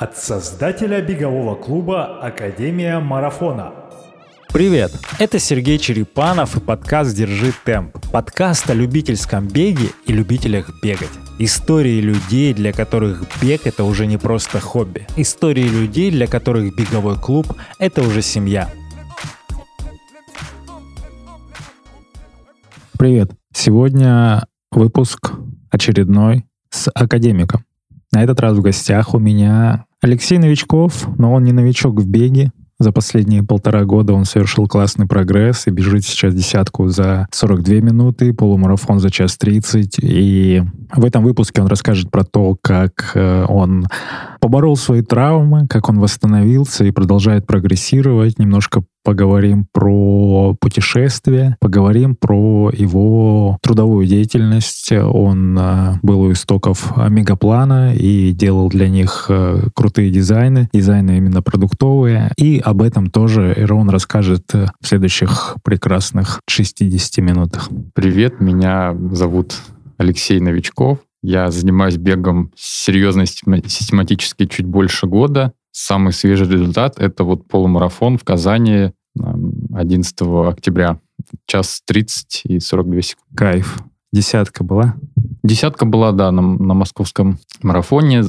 От создателя бегового клуба «Академия марафона». Привет! Это Сергей Черепанов и подкаст «Держи темп». Подкаст о любительском беге и любителях бегать. Истории людей, для которых бег — это уже не просто хобби. Истории людей, для которых беговой клуб — это уже семья. Привет! Сегодня выпуск очередной с академиком. На этот раз в гостях у меня Алексей Новичков, но он не новичок в беге. За последние полтора года он совершил классный прогресс и бежит сейчас десятку за 42 минуты, полумарафон за час 30. И в этом выпуске он расскажет про то, как э, он поборол свои травмы, как он восстановился и продолжает прогрессировать. Немножко поговорим про путешествия, поговорим про его трудовую деятельность. Он э, был у истоков Мегаплана и делал для них э, крутые дизайны, дизайны именно продуктовые. И об этом тоже Ирон расскажет э, в следующих прекрасных 60 минутах. Привет, меня зовут Алексей Новичков. Я занимаюсь бегом серьезно, систематически чуть больше года. Самый свежий результат — это вот полумарафон в Казани 11 октября. Час 30 и 42 секунды. Кайф. Десятка была? Десятка была, да, на, на московском марафоне.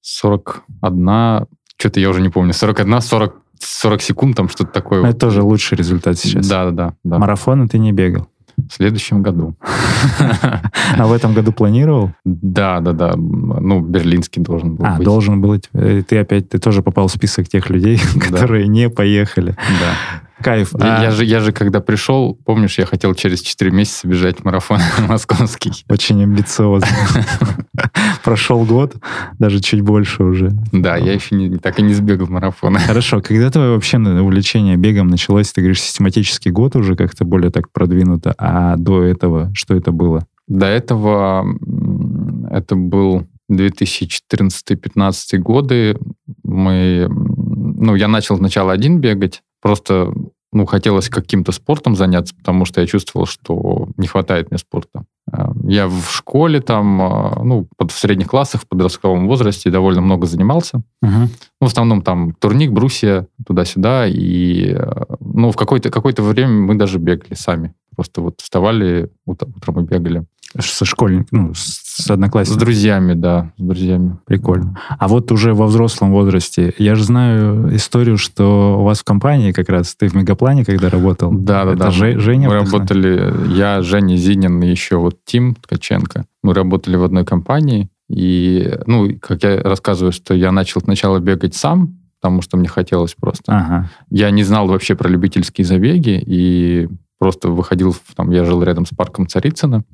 41, э, что-то я уже не помню, 41, 40, 40 секунд, там что-то такое. Это тоже лучший результат сейчас. Да, да, да. Марафоны ты не бегал? В следующем году. А в этом году планировал? Да, да, да. Ну, берлинский должен был а, быть. должен был. Э, ты опять, ты тоже попал в список тех людей, которые не поехали. Да. Кайф. Я, а... я, же, я же когда пришел, помнишь, я хотел через 4 месяца бежать марафон московский. Очень амбициозно. Прошел год, даже чуть больше уже. Да, я еще не, так и не сбегал марафона. Хорошо, когда твое вообще увлечение бегом началось, ты говоришь, систематический год уже как-то более так продвинуто, а до этого что это было? До этого это был 2014-2015 годы. Мы, ну, я начал сначала один бегать, просто ну, хотелось каким-то спортом заняться, потому что я чувствовал, что не хватает мне спорта. Я в школе там, э, ну, в средних классах, в подростковом возрасте довольно много занимался. Uh-huh. Ну, в основном там турник, брусья, туда-сюда. И, э, ну, в какое-то какое время мы даже бегали сами. Просто вот вставали, утром и бегали. Со школьниками, ну, с одноклассниками? С друзьями, да, с друзьями. Прикольно. А вот уже во взрослом возрасте, я же знаю историю, что у вас в компании как раз, ты в Мегаплане когда работал? Да, да, да. Ж, Женя? Мы работали, я, Женя Зинин и еще вот Тим Ткаченко. Мы работали в одной компании, и, ну, как я рассказываю, что я начал сначала бегать сам, потому что мне хотелось просто. Ага. Я не знал вообще про любительские забеги, и просто выходил, там, я жил рядом с парком Царицына,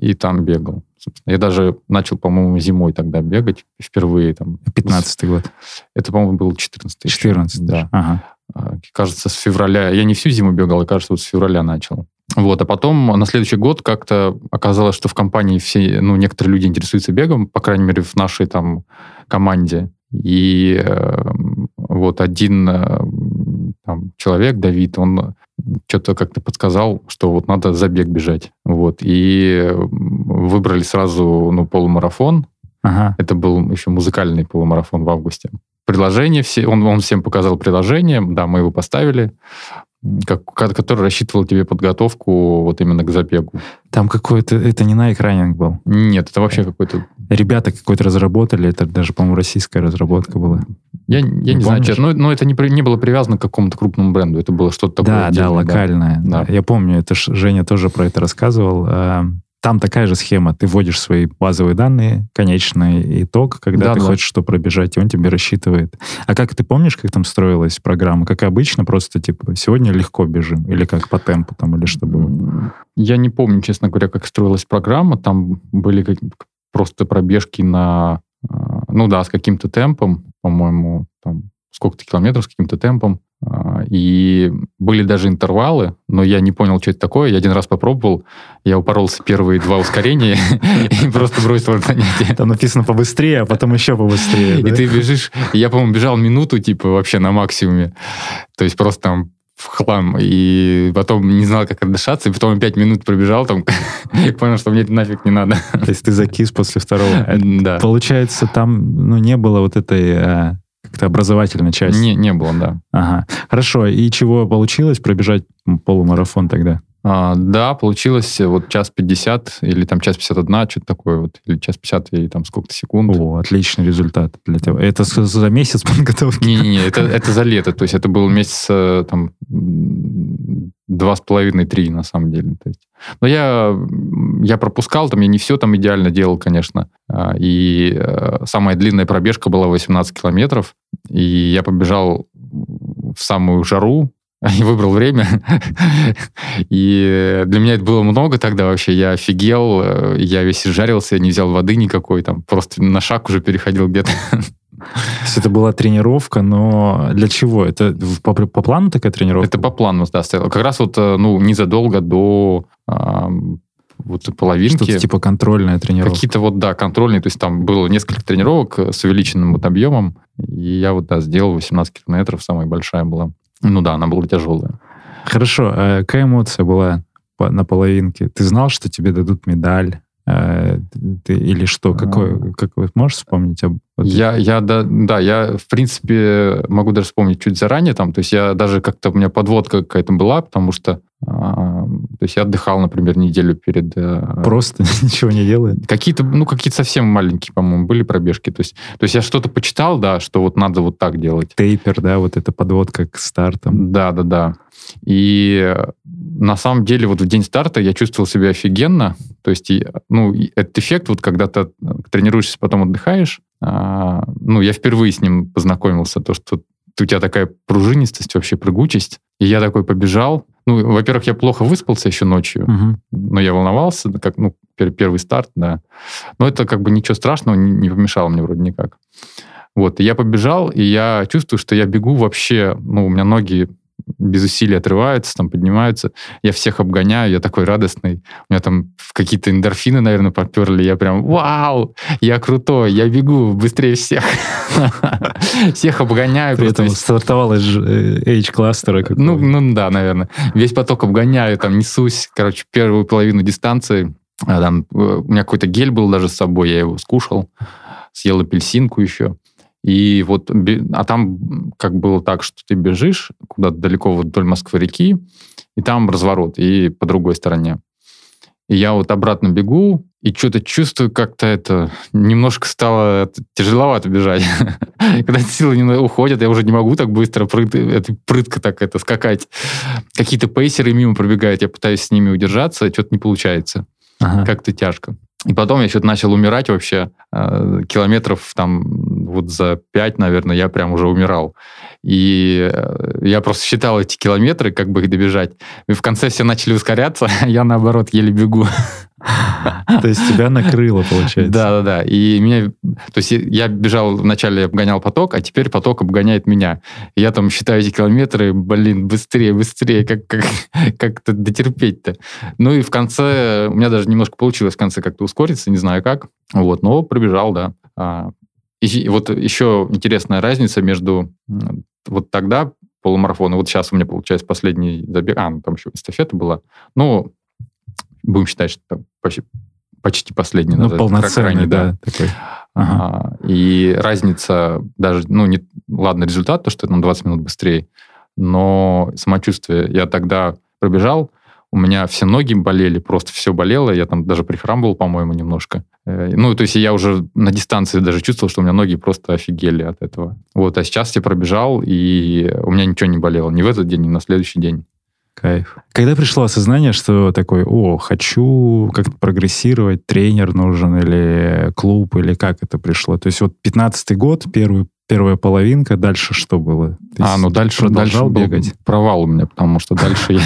и там бегал. Собственно. Я даже начал, по-моему, зимой тогда бегать впервые. Там, 15-й год. Это, по-моему, был 14-й. 14 да. Ага. А, кажется, с февраля. Я не всю зиму бегал, а кажется, вот с февраля начал. Вот, а потом на следующий год как-то оказалось, что в компании все, ну, некоторые люди интересуются бегом, по крайней мере, в нашей там команде. И э, вот один э, там, человек, Давид, он что-то как-то подсказал, что вот надо забег бежать. Вот. И выбрали сразу ну, полумарафон. Ага. Это был еще музыкальный полумарафон в августе. Приложение, все, он, он всем показал приложение, да, мы его поставили как, который рассчитывал тебе подготовку вот именно к забегу. Там какой-то, это не на экране был? Нет, это вообще какой-то... Ребята какой-то разработали, это даже, по-моему, российская разработка была. Я, я не, не знаю, но, но это не, не было привязано к какому-то крупному бренду, это было что-то такое. Да, да, локальное. Да. Да. Я помню, это ж, Женя тоже про это рассказывал. А, там такая же схема. Ты вводишь свои базовые данные, конечный итог, когда да, ты да. хочешь что пробежать, и он тебе рассчитывает. А как ты помнишь, как там строилась программа? Как обычно, просто типа сегодня легко бежим? Или как по темпу там, или что было? Я не помню, честно говоря, как строилась программа. Там были просто пробежки на... А, ну да, с каким-то темпом, по-моему, там сколько-то километров с каким-то темпом. А, и были даже интервалы, но я не понял, что это такое. Я один раз попробовал, я упоролся первые два ускорения и просто бросил занятие. Там написано побыстрее, а потом еще побыстрее. И ты бежишь... Я, по-моему, бежал минуту, типа, вообще на максимуме. То есть просто там в хлам. И потом не знал, как отдышаться, и потом пять минут пробежал там, и понял, что мне это нафиг не надо. То есть ты закис после второго. Да. Получается, там ну, не было вот этой э, как-то образовательной части. Не, не было, да. Ага. Хорошо. И чего получилось пробежать полумарафон тогда? А, да, получилось вот час пятьдесят или там час пятьдесят одна, что-то такое вот, или час пятьдесят и там сколько-то секунд. О, отличный результат для тебя. Это за месяц подготовки? Не-не-не, это, это за лето, то есть это был месяц э, там два с половиной, три на самом деле. То есть. Но я, я пропускал, там я не все там идеально делал, конечно. А, И э, самая длинная пробежка была 18 километров, и я побежал в самую жару, выбрал время. И для меня это было много тогда вообще. Я офигел, э, я весь изжарился, я не взял воды никакой, там просто на шаг уже переходил где-то. То есть это была тренировка, но для чего? Это по, по плану такая тренировка? Это по плану, да, стояло. Как раз вот, э, ну, незадолго до ам, вот половинки. Что-то типа контрольная тренировка. Какие-то вот, да, контрольные, то есть там было несколько тренировок э, с увеличенным вот объемом, и я вот, да, сделал 18 километров, самая большая была. Ну да, она была тяжелая. Хорошо, а какая эмоция была на половинке? Ты знал, что тебе дадут медаль? Э, ты- или что? Какой, как вы можешь вспомнить? об- Я, я, да, да, я, в принципе, могу даже вспомнить чуть заранее там, то есть я даже как-то, у меня подводка какая-то была, потому что, то есть я отдыхал, например, неделю перед... э, Просто ничего не делает? Какие-то, ну, какие-то совсем маленькие, по-моему, были пробежки. То есть, то есть я что-то почитал, да, что вот надо вот так делать. Тейпер, да, вот эта подводка к стартам. Да, да, да. И э, на самом деле вот в день старта я чувствовал себя офигенно. То есть, ну, этот эффект, вот когда ты э, тренируешься, потом отдыхаешь, а, ну, я впервые с ним познакомился, то, что у тебя такая пружинистость, вообще прыгучесть. И я такой побежал. Ну, во-первых, я плохо выспался еще ночью, Мгм. но я волновался, как, ну, пер- первый старт, да. Но это как бы ничего страшного не, не помешало мне вроде никак. Вот, и я побежал, и я чувствую, что я бегу вообще, ну, у меня ноги без усилий отрываются, там поднимаются. Я всех обгоняю, я такой радостный. У меня там какие-то эндорфины, наверное, поперли. Я прям, вау, я крутой, я бегу быстрее всех. Всех обгоняю. При этом стартовал из э, H-кластера. ну, ну да, наверное. Весь поток обгоняю, там несусь, короче, первую половину дистанции. А Там, э, у меня какой-то гель был даже с собой, я его скушал, съел апельсинку еще. И вот, а там как было так, что ты бежишь куда-то далеко вот вдоль Москвы-реки, и там разворот, и по другой стороне. И я вот обратно бегу, и что-то чувствую, как-то это немножко стало тяжеловато бежать. Когда силы немного уходят, я уже не могу так быстро прыт, это, прытко так это скакать. Какие-то пейсеры мимо пробегают, я пытаюсь с ними удержаться, что-то не получается. Ага. Как-то тяжко. И потом я что-то начал умирать вообще. Э, Километров там вот за пять, наверное, я прям уже умирал. И э, я просто считал эти километры, как бы их добежать. И в конце все начали ускоряться, а я, наоборот, еле бегу. То есть тебя накрыло, получается. Да, да, да. И меня, то есть я бежал вначале обгонял поток, а теперь поток обгоняет меня. Я там считаю эти километры, блин, быстрее, быстрее, как как как-то дотерпеть-то. Ну и в конце у меня даже немножко получилось в конце как-то ускориться, не знаю как. Вот, но пробежал, да. А, И вот еще интересная разница между вот тогда полумарафон, и вот сейчас у меня получается последний забег, а, ну там еще эстафета была. Ну, будем считать, что почти, почти последний. Ну, полноценный, крайний, да. такой. Ага. А, И разница даже, ну, не, ладно, результат, то, что на 20 минут быстрее, но самочувствие. Я тогда пробежал, у меня все ноги болели, просто все болело, я там даже прихрамывал, по-моему, немножко. Э, Ну, то есть я уже на дистанции даже чувствовал, что у меня ноги просто офигели от этого. Вот, а сейчас я пробежал, и у меня ничего не болело ни в этот день, ни на следующий день. Кайф. Когда пришло осознание, что такой, о, хочу как-то прогрессировать, тренер нужен или клуб, или как это пришло? То есть вот 15-й год, первый, первая половинка, дальше что было? Ты а, ну дальше, дальше бегать? провал у меня, потому что дальше я...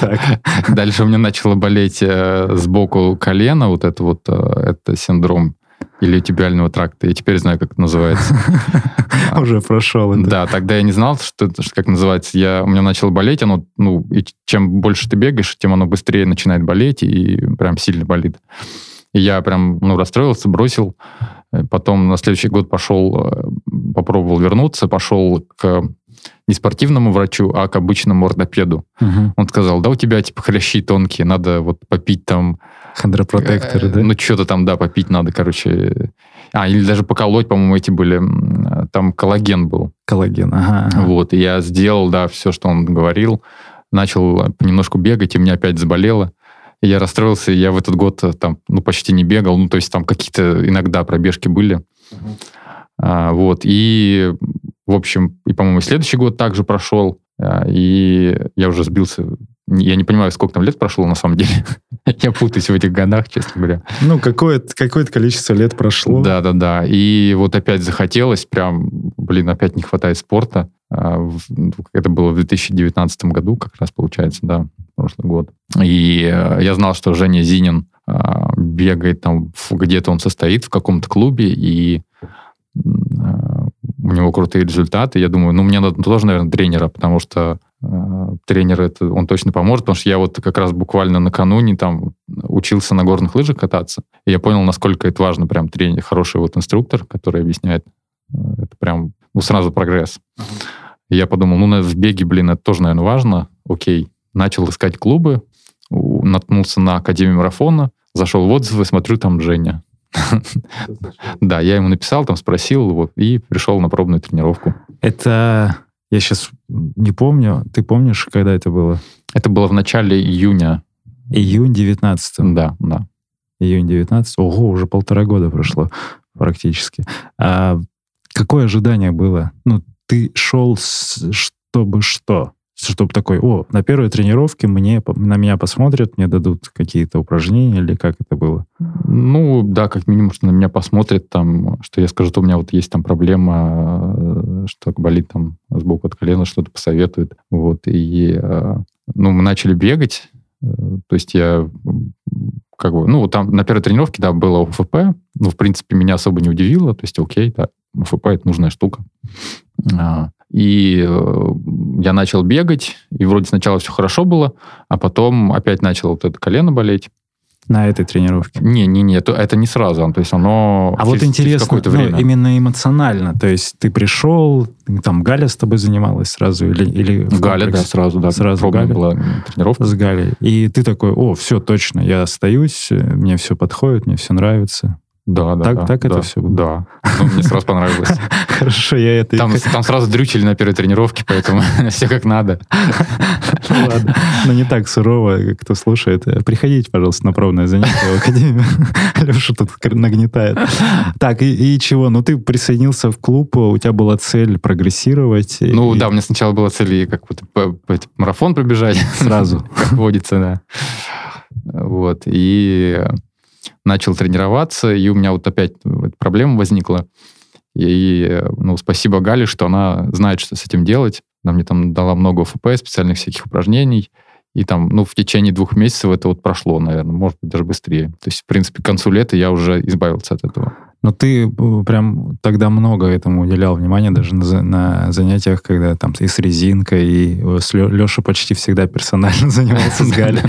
Дальше у меня начало болеть э, сбоку колено, вот это вот, э, это синдром илиотибиального тракта. Я теперь знаю, как это называется. Уже прошел это. Да, тогда я не знал, что как называется. Я, у меня начало болеть, оно, ну, и чем больше ты бегаешь, тем оно быстрее начинает болеть, и прям сильно болит. И я прям, ну, расстроился, бросил. Э, Потом на следующий год пошел, э, попробовал вернуться, пошел к не спортивному врачу, а к обычному ортопеду. Мгм. Он сказал, да, у тебя типа хрящи тонкие, надо вот попить там... Хондропротекторы, э, да? Ну, что-то там, да, попить надо, короче. А, или даже поколоть, по-моему, эти были... Там коллаген был. Коллаген, ага. ага. Вот, и я сделал, да, все, что он говорил. Начал понемножку бегать, и меня опять заболело. И я расстроился, и я в этот год э, там, ну, почти не бегал. Ну, то есть там какие-то иногда пробежки были. А, вот, и, в общем, и, по-моему, следующий год также прошел. А, и я уже сбился. Я не понимаю, сколько там лет прошло на самом деле. я путаюсь в этих годах, честно говоря. Ну, какое-то какое количество лет прошло. Да, да, да. И вот опять захотелось, прям, блин, опять не хватает спорта. А, Это было в 2019 году, как раз получается, да, прошлый год. И э, я знал, что Женя Зинин а, бегает там, где-то он состоит в каком-то клубе, и а, у него крутые результаты. Я думаю, ну, мне надо тоже, наверное, тренера, потому что тренер это он точно поможет, потому что я вот как раз буквально накануне там учился на горных лыжах кататься, и я понял, насколько это важно, прям тренер, хороший вот инструктор, который объясняет, э, это прям, ну, сразу прогресс. И я подумал, ну, на- в беге, блин, это тоже, наверное, важно. Окей. Начал искать клубы, наткнулся на Академию марафона, зашел в отзывы, смотрю, там Женя. Да, я ему написал, там спросил, вот, и пришел на пробную тренировку. Это, я сейчас не помню, ты помнишь, когда это было? Это было в начале июня. Июнь 19 Да, да. Июнь 19 Ого, уже полтора года прошло практически. А какое ожидание было? Ну, ты шел, с- чтобы что? Чтобы такой, о, на первой тренировке мне, на меня посмотрят, мне дадут какие-то упражнения, или как это было? Ну, да, как минимум, что на меня посмотрят, там, что я скажу, что у меня вот есть там проблема, что болит там сбоку от колена, что-то посоветуют. Вот, и, э, ну, мы начали бегать, э, то есть я как бы, ну, там на первой тренировке, да, было УФП, ну, в принципе, меня особо не удивило, то есть, окей, да, УФП — это нужная штука. А, И э, я начал бегать, и вроде сначала все хорошо было, а потом опять начало вот это колено болеть. На этой тренировке? Не, не, не, это, это не сразу, то есть оно А вот через- через интересно, какое-то ну, время. именно эмоционально, то есть ты пришел, там Галя с тобой занималась сразу или, или Галя, да, комплексе? сразу, да, Сразу Галя? была тренировка. с Галей. И ты такой, о, все, точно, я остаюсь, мне все подходит, мне все нравится. Да, да, Так- да, так это да, всё было? Да, Ну, мне сразу понравилось. Хорошо, я это... Там, там сразу дрючили на первой тренировке, поэтому все как надо. Ну ладно, но не так сурово, кто слушает. Приходите, пожалуйста, на пробное занятие в Академию. Леша тут нагнетает. Так, и, и чего? Ну, ты присоединился в клуб, у тебя была цель прогрессировать. Ну и да, у меня сначала была цель как вот по- марафон пробежать. Сразу. Как водится, да. Вот. И начал тренироваться, и у меня вот опять вот проблема возникла. И, ну, спасибо Гале, что она знает, что с этим делать. Она мне там дала много ОФП, специальных всяких упражнений. И там, ну, в течение двух месяцев это вот прошло, наверное, может быть, даже быстрее. То есть, в принципе, к концу лета я уже избавился от этого. Но ты э, прям тогда много этому уделял внимания, даже на, на занятиях, когда там и с резинкой, и с Леша почти всегда персонально занимался с Галей.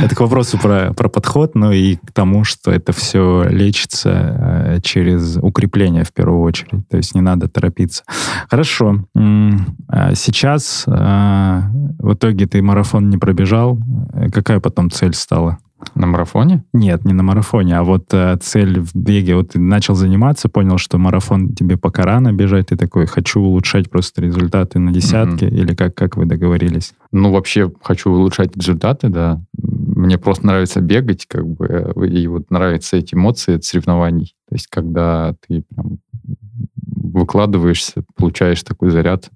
Это к вопросу про, про подход, но и к тому, что это все лечится э, через укрепление в первую очередь. То есть не надо торопиться. Хорошо. А Сейчас э, в итоге ты марафон не пробежал. Какая потом цель стала? На марафоне? Нет, не на марафоне, а вот э, цель в беге. Вот ты начал заниматься, понял, что марафон тебе пока рано бежать, ты такой, хочу улучшать просто результаты на десятки, или как, как вы договорились? Ну, вообще, хочу улучшать результаты, да. Мне просто нравится бегать, как бы, и вот нравятся эти эмоции от соревнований. То есть, когда ты прям выкладываешься, получаешь такой заряд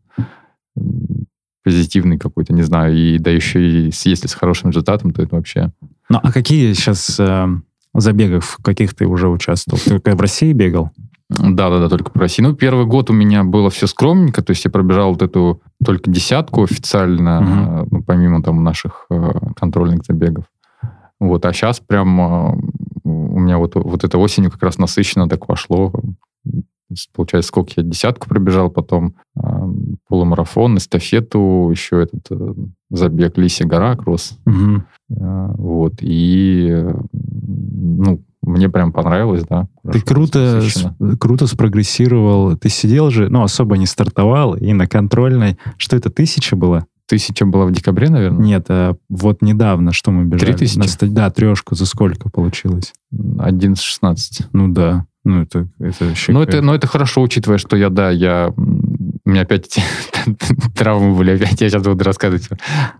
позитивный какой-то, не знаю, и да еще и с- если с хорошим результатом, то это вообще... Ну, а какие сейчас э, забегов, в каких ты уже участвовал? Ты только в России бегал? Да-да-да, только по России. Ну, первый год у меня было все скромненько, то есть я пробежал вот эту только десятку официально, э, ну, помимо там наших э, контрольных забегов. Вот, а сейчас прям э, у меня вот, вот эта осенью как раз насыщенно так пошло. Получается, сколько я десятку пробежал, потом э, полумарафон, эстафету, еще этот э, забег Лисия гора, кросс. Мгм. Э, Вот, и, э, ну, мне прям понравилось, да. Ты круто, круто спрогрессировал. Ты сидел же, ну, особо не стартовал, и на контрольной... Что это, тысяча была? Тысяча была в декабре, наверное? Нет, а вот недавно, что мы бежали. Три тысячи? Да, трешку. За сколько получилось? 11-16. Ну да. Ну, это, это вообще... Ну, это, но это хорошо, учитывая, что я, да, я у меня опять травмы были, опять я сейчас буду рассказывать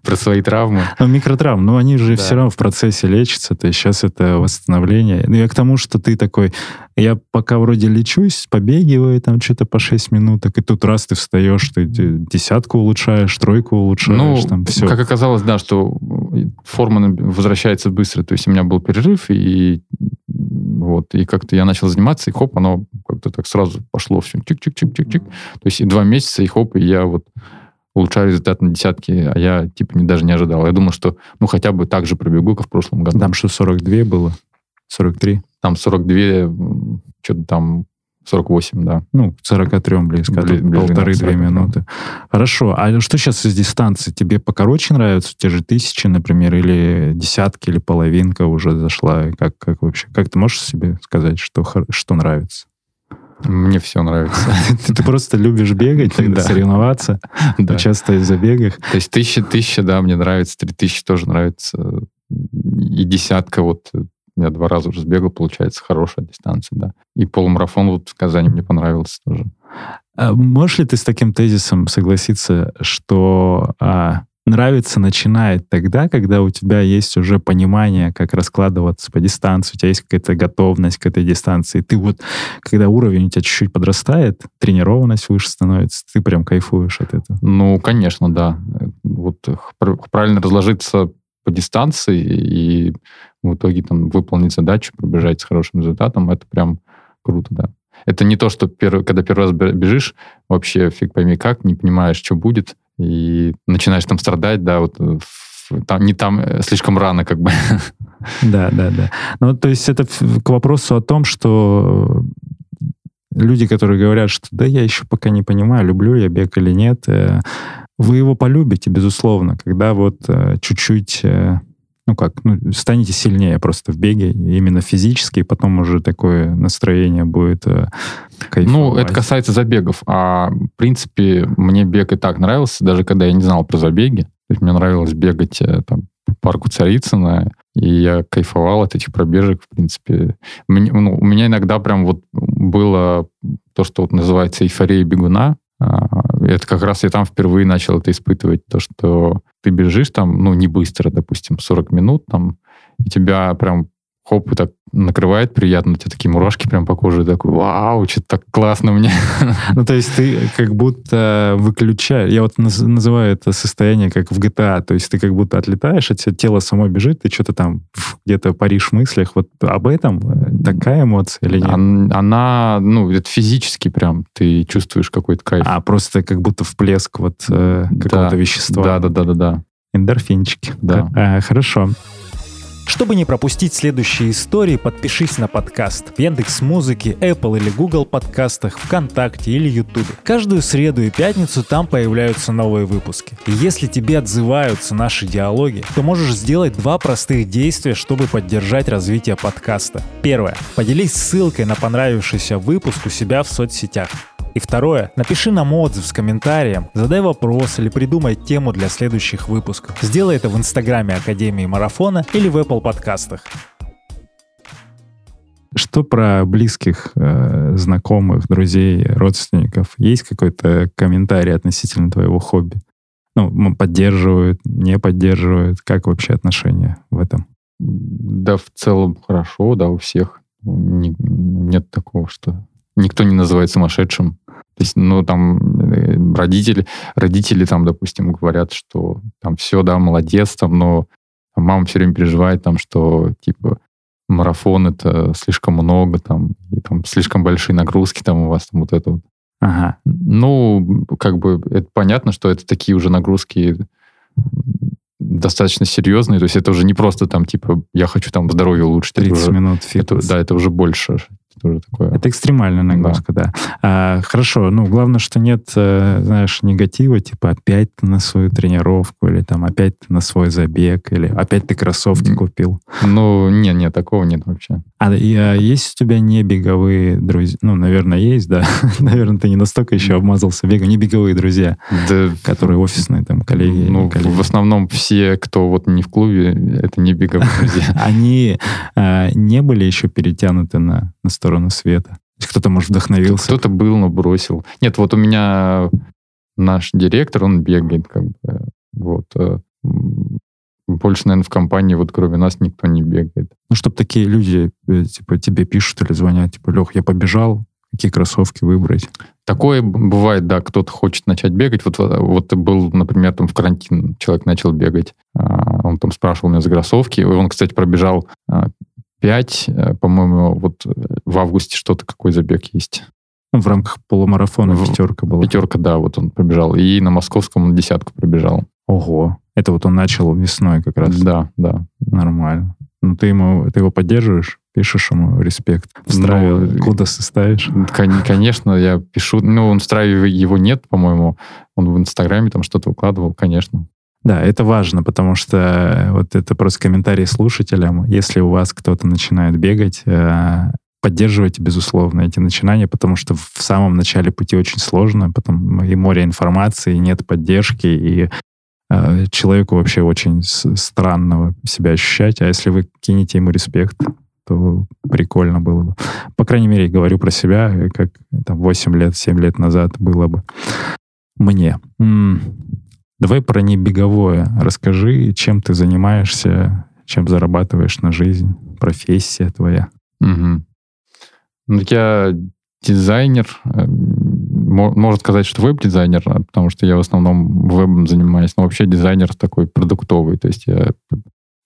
про свои травмы. Ну, микротравмы, но они же да. все равно в процессе лечатся, то есть сейчас это восстановление. Ну, я к тому, что ты такой, я пока вроде лечусь, побегиваю там что-то по 6 минуток, и тут раз ты встаешь, ты десятку улучшаешь, тройку улучшаешь, ну, там все. как оказалось, да, что форма возвращается быстро, то есть у меня был перерыв, и вот, и как-то я начал заниматься, и хоп, оно как-то так сразу пошло все чик-чик-чик-чик-чик. То есть и два месяца, и хоп, и я вот улучшаю результат на десятки, а я типа не, даже не ожидал. Я думал, что ну хотя бы так же пробегу, как в прошлом году. Там что, 42 было? 43? Там 42, что-то там 48, да. Ну, к 43 близко, Бли, полторы-две минуты. Хорошо. А что сейчас из дистанции? Тебе покороче нравятся те же тысячи, например, или десятки, или половинка уже зашла? Как, как вообще? Как ты можешь себе сказать, что, что нравится? Мне все нравится. Ты просто любишь бегать, тогда соревноваться, участвовать в забегах. То есть тысяча, тысяча, да, мне нравится, три тысячи тоже нравится. И десятка вот я два раза уже сбегал, получается, хорошая дистанция, да. И полумарафон вот в Казани мне понравился тоже. А можешь ли ты с таким тезисом согласиться, что а, нравится начинает тогда, когда у тебя есть уже понимание, как раскладываться по дистанции, у тебя есть какая-то готовность к этой дистанции. Ты вот, когда уровень у тебя чуть-чуть подрастает, тренированность выше становится, ты прям кайфуешь от этого. Ну, конечно, да. Вот правильно разложиться по дистанции и в итоге там выполнить задачу, пробежать с хорошим результатом, это прям круто, да. Это не то, что первый, когда первый раз бежишь, вообще фиг пойми как, не понимаешь, что будет, и начинаешь там страдать, да, вот там, не там э, слишком рано как бы. Да, да, да. Ну, то есть это к вопросу о том, что люди, которые говорят, что да, я еще пока не понимаю, люблю я бег или нет, э, вы его полюбите, безусловно, когда вот э, чуть-чуть ну как, ну, станете сильнее просто в беге, именно физически, и потом уже такое настроение будет э, Ну, это касается забегов. А, в принципе, мне бег и так нравился, даже когда я не знал про забеги. То есть мне нравилось бегать э, там, по парку Царицына, и я кайфовал от этих пробежек, в принципе. Мне, ну, у меня иногда прям вот было то, что вот называется эйфория бегуна, это как раз я там впервые начал это испытывать, то, что ты бежишь там, ну, не быстро, допустим, 40 минут там, и тебя прям хоп, и так накрывает приятно, у тебя такие мурашки прям по коже, такой, вау, что-то так классно мне. Ну, то есть ты как будто выключаешь, я вот называю это состояние как в GTA, то есть ты как будто отлетаешь, от тебя тело само бежит, ты что-то там где-то паришь в мыслях, вот об этом э, такая эмоция или нет? Она, ну, это физически прям, ты чувствуешь какой-то кайф. А, просто как будто вплеск вот э, какого-то вещества. Да, да, да, да, да. Эндорфинчики. Да. А, хорошо. Чтобы не пропустить следующие истории, подпишись на подкаст в Яндекс Музыке, Apple или Google подкастах, ВКонтакте или Ютубе. Каждую среду и пятницу там появляются новые выпуски. И если тебе отзываются наши диалоги, то можешь сделать два простых действия, чтобы поддержать развитие подкаста. Первое. Поделись ссылкой на понравившийся выпуск у себя в соцсетях. И второе, напиши нам отзыв с комментарием, задай вопрос или придумай тему для следующих выпусков. Сделай это в инстаграме Академии Марафона или в Apple подкастах. Что про близких, э, знакомых, друзей, родственников? Есть какой-то комментарий относительно твоего хобби? Ну, поддерживают, не поддерживают? Как вообще отношения в этом? Да, в целом хорошо, да, у всех. Не, нет такого, что никто не называет сумасшедшим. То есть, ну, там э, родители, родители там, допустим, говорят, что там все, да, молодец, там, но мама все время переживает там, что, типа, марафон это слишком много, там, и там слишком большие нагрузки там у вас, там вот это вот. Ага. Ну, как бы, это понятно, что это такие уже нагрузки достаточно серьезные, то есть это уже не просто там, типа, я хочу там здоровье улучшить. 30 уже, минут фитнес. Это, да, это уже больше тоже такое. Это экстремальная нагрузка, да. да. А, хорошо, ну, главное, что нет, э, знаешь, негатива, типа опять ты на свою тренировку, или там опять ты на свой забег, или опять ты кроссовки купил. Ну, не, не, такого нет вообще. А, и, а есть у тебя не беговые друзья? Ну, наверное, есть, да. наверное, ты не настолько еще обмазался бегом. Не беговые друзья, Да, которые офисные там коллеги. ну, коллеги. в основном все, кто вот не в клубе, это не беговые друзья. Они а, не были еще перетянуты на, на сторону света? Кто-то, может, вдохновился? Кто-то был, но бросил. Нет, вот у меня наш директор, он бегает, как бы. Вот. э, Больше, наверное, в компании, вот кроме нас, никто не бегает. Ну, чтобы такие люди, э, типа, тебе пишут или звонят, типа, Лех, я побежал, какие кроссовки выбрать? Такое бывает, да, кто-то хочет начать бегать. Вот, э, вот был, например, там в карантин человек начал бегать. А, Он там спрашивал меня за кроссовки. Он, кстати, пробежал 5, по-моему, вот э, в августе что-то, какой забег есть. Ну, в рамках полумарафона В- пятерка была. Пятерка, да, вот он пробежал. И на московском он десятку пробежал. Ого. Это вот он начал весной как раз. Да, да. Нормально. Ну, ты ему, ты его поддерживаешь, пишешь ему респект. В Страве Ну, кудосы ставишь. Кон- Конечно, я пишу. Ну, он в Страве его нет, по-моему. Он в Инстаграме там что-то выкладывал, конечно. Да, это важно, потому что э, вот это просто комментарий слушателям. Если у вас кто-то начинает бегать, э, поддерживайте, безусловно, эти начинания, потому что в самом начале пути очень сложно, потом и море информации, и нет поддержки, и э, человеку вообще очень с- странно себя ощущать. А если вы кинете ему респект, то прикольно было бы. По крайней мере, говорю про себя, как там 8 лет, 7 лет назад было бы мне. Давай про небеговое. Расскажи, чем ты занимаешься, чем зарабатываешь на жизнь, профессия твоя. Мгм. Ну, я дизайнер. мо- Можно сказать, что веб-дизайнер, а, потому что я в основном вебом занимаюсь. Но вообще дизайнер такой продуктовый. То есть я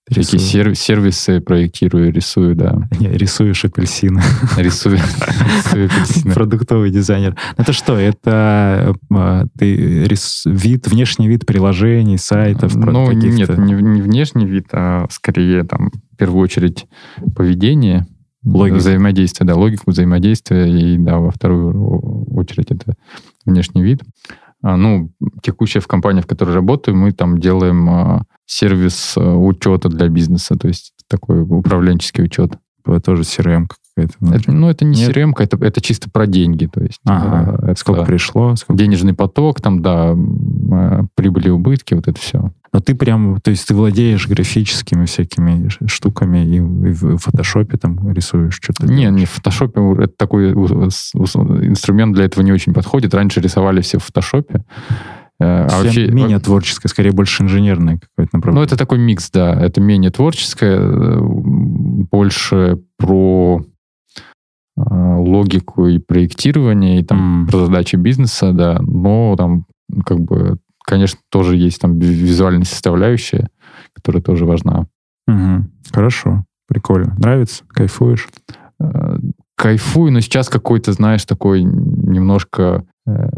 всякие Рисую. сер- сервисы проектирую, рисую, да. Не, рисуешь апельсины. Рисую, рисую апельсины. Продуктовый дизайнер. Это что? Это э, ты рис- вид, внешний вид приложений, сайтов, Ну, нет, не, не внешний вид, а скорее там в первую очередь поведение, Логика. взаимодействие, да, логику взаимодействия, и да, во вторую очередь это внешний вид. А, ну, текущая в компании, в которой работаю, мы там делаем а, сервис а, учета для бизнеса, то есть такой управленческий учет. Это тоже CRM какая-то. Это, ну, это не Нет. CRM, это, это чисто про деньги, то есть Ага. это Сколько пришло, сколько денежный поток, там, да, прибыли, убытки, вот это все. Но ты прям, то есть ты владеешь графическими всякими штуками и в и в фотошопе там рисуешь что-то? Не, не в фотошопе это такой инструмент для этого не очень подходит. Раньше рисовали все в фотошопе. Э, А вообще, менее творческое, скорее больше инженерное какое-то ну, направление. это такой микс, да. Это менее творческое, э, больше про э, логику и проектирование, и там М. про задачи бизнеса, да. Но там, как бы, конечно, тоже есть там ви- визуальная составляющая, которая тоже важна. Мгм. Хорошо, прикольно. Нравится? Кайфуешь? Э, Кайфую, но сейчас какой-то, знаешь, такой немножко э,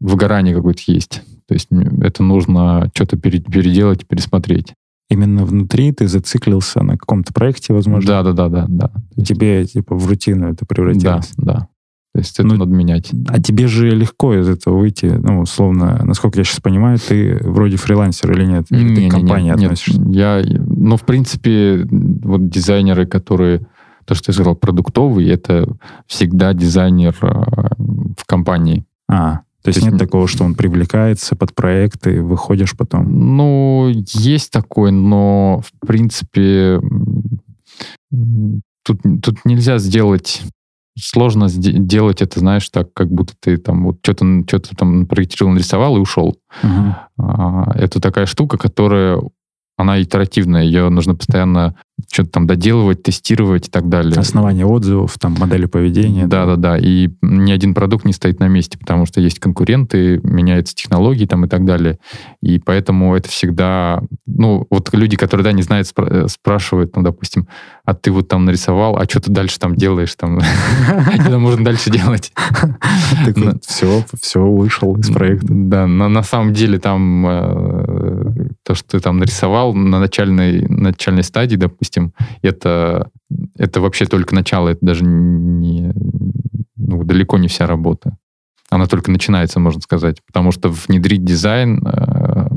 выгорание какое-то есть. То есть это нужно что-то пере- переделать, пересмотреть. Именно внутри ты зациклился на каком-то проекте, возможно? Да, да, да, да, да. И тебе типа в рутину это Да, превратилось? да. То есть это Ну, надо менять. А тебе же легко из этого выйти, ну, условно, насколько я сейчас понимаю, ты вроде фрилансер или нет? Или ты Не-не-не, к компании нет, относишься? Я, ну, в принципе, вот дизайнеры, которые, то, что я сказал, продуктовый, это всегда дизайнер э, в компании. А, то есть есть нет не- такого, что он привлекается под проект, и выходишь потом? Ну, есть такой, но, в принципе, тут, тут нельзя сделать... Сложно делать это, знаешь, так, как будто ты там вот что-то что там проектировал, нарисовал и ушел. Мгм. А, Это такая штука, которая, она итеративная, ее нужно постоянно что-то там доделывать, тестировать и так далее. Основание отзывов, там, модели поведения. Да, да, да. И ни один продукт не стоит на месте, потому что есть конкуренты, меняются технологии там и так далее. И поэтому это всегда... Ну, вот люди, которые, да, не знают, спра- э, спрашивают, ну, допустим, а ты вот там нарисовал, а что ты дальше там делаешь? Там, можно дальше делать? Все, все, вышел из проекта. Да, но на самом деле там э, то, что ты там нарисовал на начальной, начальной стадии, допустим, это, это вообще только начало, это даже не, ну, далеко не вся работа. она только начинается, можно сказать. Потому что внедрить дизайн, э,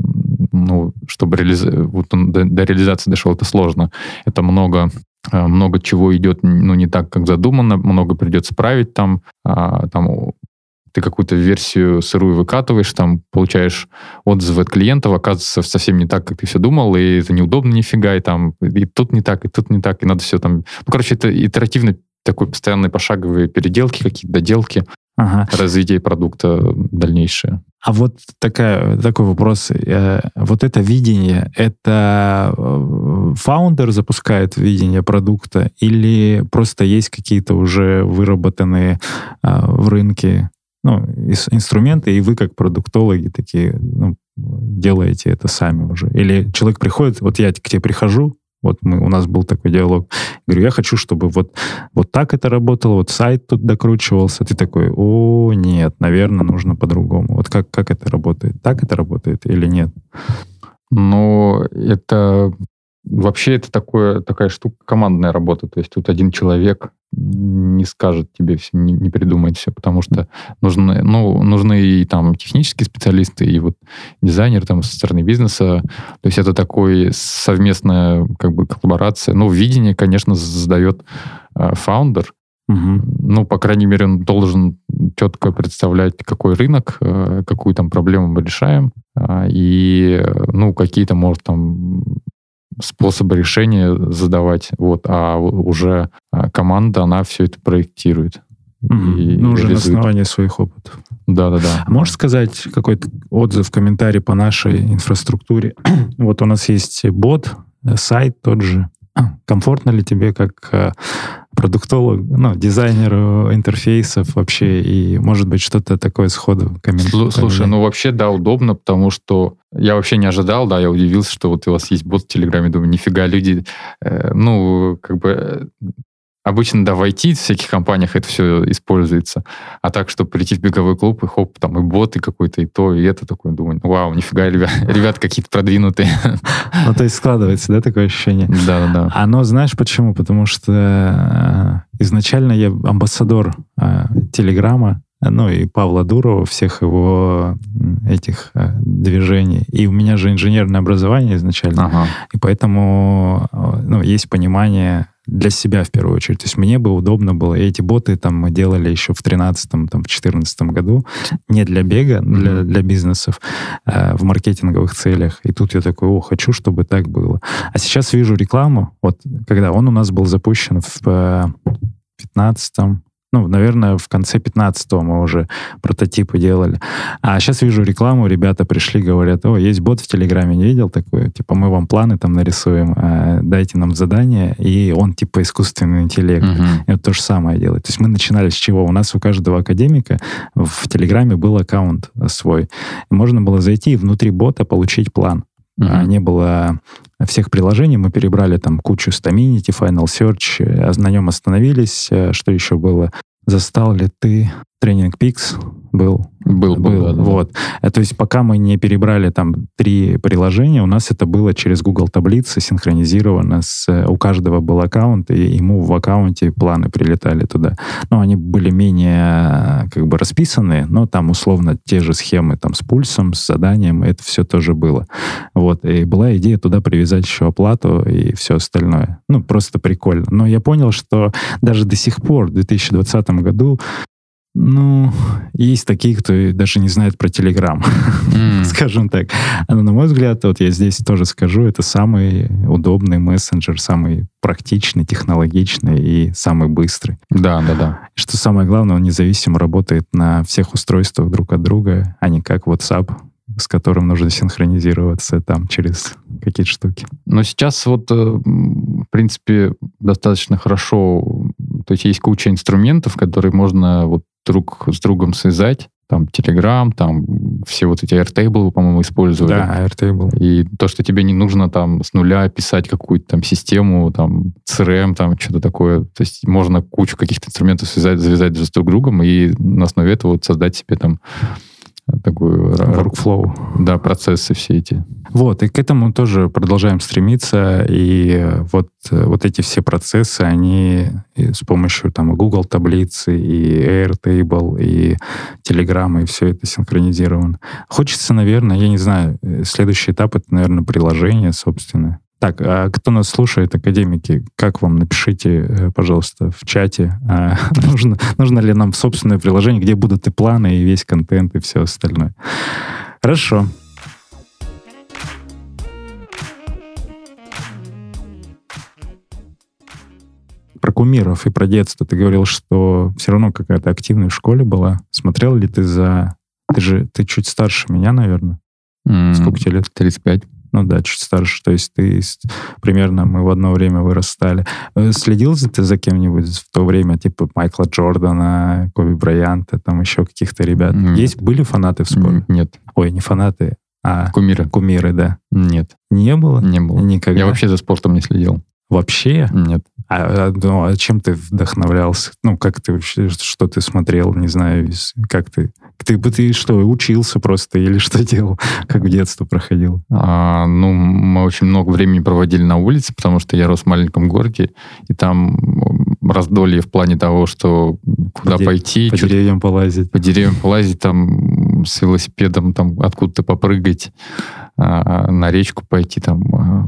ну, чтобы реализ... вот он до, до реализации дошел, это сложно. Это много э, много чего идет ну, не так, как задумано, много придется править там, а, там ты какую-то версию сырую выкатываешь, там получаешь отзывы от клиентов, оказывается совсем не так, как ты все думал, и это неудобно нифига, и там и тут не так, и тут не так, и надо все там... Ну, короче, это итеративно такой постоянные пошаговые переделки, какие-то доделки, ага. развитие продукта дальнейшее. А вот такая, такой вопрос. Э, вот это видение, это э, фаундер запускает видение продукта или просто есть какие-то уже выработанные э, в рынке ну, инструменты, и вы как продуктологи такие ну, делаете это сами уже? Или человек приходит, вот я к тебе прихожу, вот мы, у нас был такой диалог. Говорю, я хочу, чтобы вот, вот так это работало, вот сайт тут докручивался. Ты такой, о, нет, наверное, нужно по-другому. Вот как, как это работает? Так это работает или нет? Ну, это Вообще это такое, такая штука, командная работа. То есть тут один человек не скажет тебе все, не, не придумает все, потому что нужны, ну, нужны и там технические специалисты, и вот дизайнер там со стороны бизнеса. То есть это такой совместная как бы коллаборация. Ну, видение, конечно, задает э, фаундер. Угу. Ну, по крайней мере, он должен четко представлять, какой рынок, э, какую там проблему мы решаем, э, и, ну, какие-то, может, там способы решения задавать, вот, а уже команда, она все это проектирует. Mm-hmm. ну, уже на основании своих опытов. Да-да-да. А можешь сказать какой-то отзыв, комментарий по нашей инфраструктуре? вот у нас есть бот, сайт тот же. Комфортно ли тебе как э, продуктолог, ну, дизайнеру интерфейсов вообще, и, может быть, что-то такое сходу комментируешь? Слушай, ну, вообще, да, удобно, потому что я вообще не ожидал, да, я удивился, что вот у вас есть бот в Телеграме, думаю, нифига, люди, э, ну, как бы Обычно, да, в IT, всяких компаниях это все используется. А так, чтобы прийти в беговой клуб, и хоп, там и боты какой-то, и то, и это, такое, думаю, вау, нифига, ребят, ребят какие-то продвинутые. Ну, то есть складывается, да, такое ощущение? Да, да, да. Оно, знаешь, почему? Потому что э, изначально я амбассадор э, Телеграма, ну и Павла Дурова, всех его этих э, движений. И у меня же инженерное образование изначально, ага. и поэтому ну, есть понимание для себя в первую очередь. То есть мне бы удобно было. И эти боты там мы делали еще в 13-м, там, в 14 году. Не для бега, для, для бизнесов, э, в маркетинговых целях. И тут я такой, о, хочу, чтобы так было. А сейчас вижу рекламу. Вот когда он у нас был запущен в 15-м, ну, наверное, в конце 15-го мы уже прототипы делали. А сейчас вижу рекламу, ребята пришли, говорят, о, есть бот в Телеграме, не видел такое? Типа, мы вам планы там нарисуем, э, дайте нам задание, и он типа искусственный интеллект. Uh-huh. И вот то же самое делает. То есть мы начинали с чего? У нас у каждого академика в Телеграме был аккаунт свой. Можно было зайти и внутри бота получить план. Uh-huh. Не было всех приложений. Мы перебрали там кучу Staminity, Final Search, э, на нем остановились. Э, что еще было? Застал ли ты тренинг Pix? Был. Был, был. Да, да, вот. Да. То есть пока мы не перебрали там три приложения, у нас это было через Google таблицы синхронизировано. С, у каждого был аккаунт, и ему в аккаунте планы прилетали туда. Ну, они были менее как бы расписаны, но там условно те же схемы там с пульсом, с заданием, это все тоже было. Вот. И была идея туда привязать еще оплату и все остальное. Ну, просто прикольно. Но я понял, что даже до сих пор, в 2020 году, ну, есть такие, кто даже не знает про Телеграм, mm. скажем так. Но, на мой взгляд, вот я здесь тоже скажу, это самый удобный мессенджер, самый практичный, технологичный и самый быстрый. Да, да, да. Что самое главное, он независимо работает на всех устройствах друг от друга, а не как WhatsApp, с которым нужно синхронизироваться там через какие-то штуки. Но сейчас вот, э, в принципе, достаточно хорошо, то есть есть куча инструментов, которые можно вот друг с другом связать. Там Telegram, там все вот эти Airtable, по-моему, использовали. Да, Airtable. И то, что тебе не нужно там с нуля писать какую-то там систему, там CRM, там что-то такое. То есть можно кучу каких-то инструментов связать, завязать с друг другом и на основе этого вот создать себе там такую... Workflow. Да, процессы все эти. Вот, и к этому тоже продолжаем стремиться, и вот, вот эти все процессы, они с помощью там Google таблицы, и Airtable, и Telegram, и все это синхронизировано. Хочется, наверное, я не знаю, следующий этап — это, наверное, приложение собственное. Так, а кто нас слушает, академики, как вам? Напишите, э, пожалуйста, в чате, а, нужно, нужно ли нам собственное приложение, где будут и планы, и весь контент, и все остальное. Хорошо. Про кумиров и про детство. Ты говорил, что все равно какая-то активная в школе была. Смотрел ли ты за... Ты же ты чуть старше меня, наверное. М, Сколько тебе лет? 35. Ну да, чуть старше. То есть ты примерно мы в одно время вырастали. Э, Следил ли ты за кем-нибудь в то время, типа Майкла Джордана, Коби Брайанта, там еще каких-то ребят? Нет. Есть, были фанаты в спорте? Нет. Ой, не фанаты, а Кумиры? кумиры, да. Нет, Не было? не было. Никогда? Я вообще за спортом не следил. Вообще? Нет. А, а, ну, а чем ты вдохновлялся? Ну, как ты вообще, что ты смотрел, не знаю, как ты... Ты, ты что, учился просто или что делал? Как в детство проходил? А, ну, мы очень много времени проводили на улице, потому что я рос в маленьком городе, и там раздолье в плане того, что куда По пойти, По чё- деревьям полазить? по деревьям полазить, там с велосипедом там откуда-то попрыгать, а, на речку пойти, там а,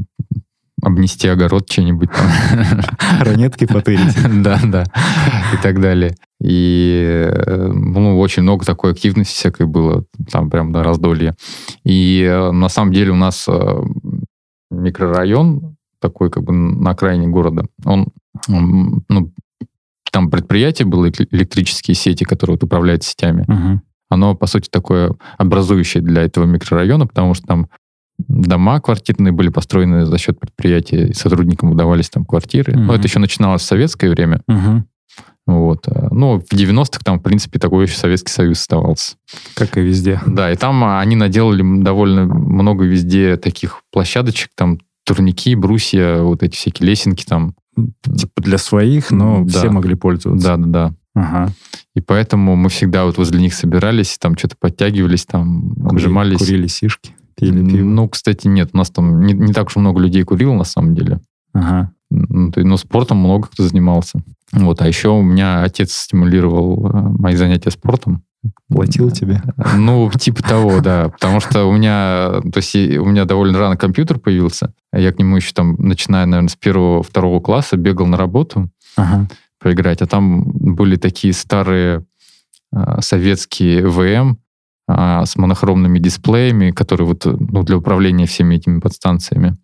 обнести огород что-нибудь там. Ранетки потырить? Да, да. И так далее. И э, ну, очень много такой активности всякой было, там прям до раздолья. И э, на самом деле у нас э, микрорайон такой как бы на окраине города, он, ну, там предприятие было, эле- электрические сети, которые вот управляют сетями. Мгм. Оно, по сути, такое образующее для этого микрорайона, потому что там дома квартирные были построены за счет предприятия, и сотрудникам выдавались там квартиры. Мгм. Но это еще начиналось в советское время. Мгм. Вот. Ну, в 90-х там, в принципе, такой еще Советский Союз оставался. Как и везде. Да, и там а, они наделали довольно много везде таких площадочек, там турники, брусья, вот эти всякие лесенки там. Типа для своих, но Да. все могли пользоваться. Да, да, да. Ага. И поэтому мы всегда вот возле них собирались, там что-то подтягивались, там Кури- обжимались. Курили сишки, пили пиво. Ну, кстати, нет, у нас там не, не так уж много людей курило, на самом деле. Ага. Ну, то есть, но спортом много кто занимался. Вот, а еще у меня отец стимулировал э, мои занятия спортом. Платил тебе? Ну, типа того, да. Потому что у меня, то есть у меня довольно рано компьютер появился. а Я к нему еще там, начиная, наверное, с первого-второго класса, бегал на работу Ага. поиграть. А там были такие старые а, советские ВМ а, с монохромными дисплеями, которые вот, ну, для управления всеми этими подстанциями.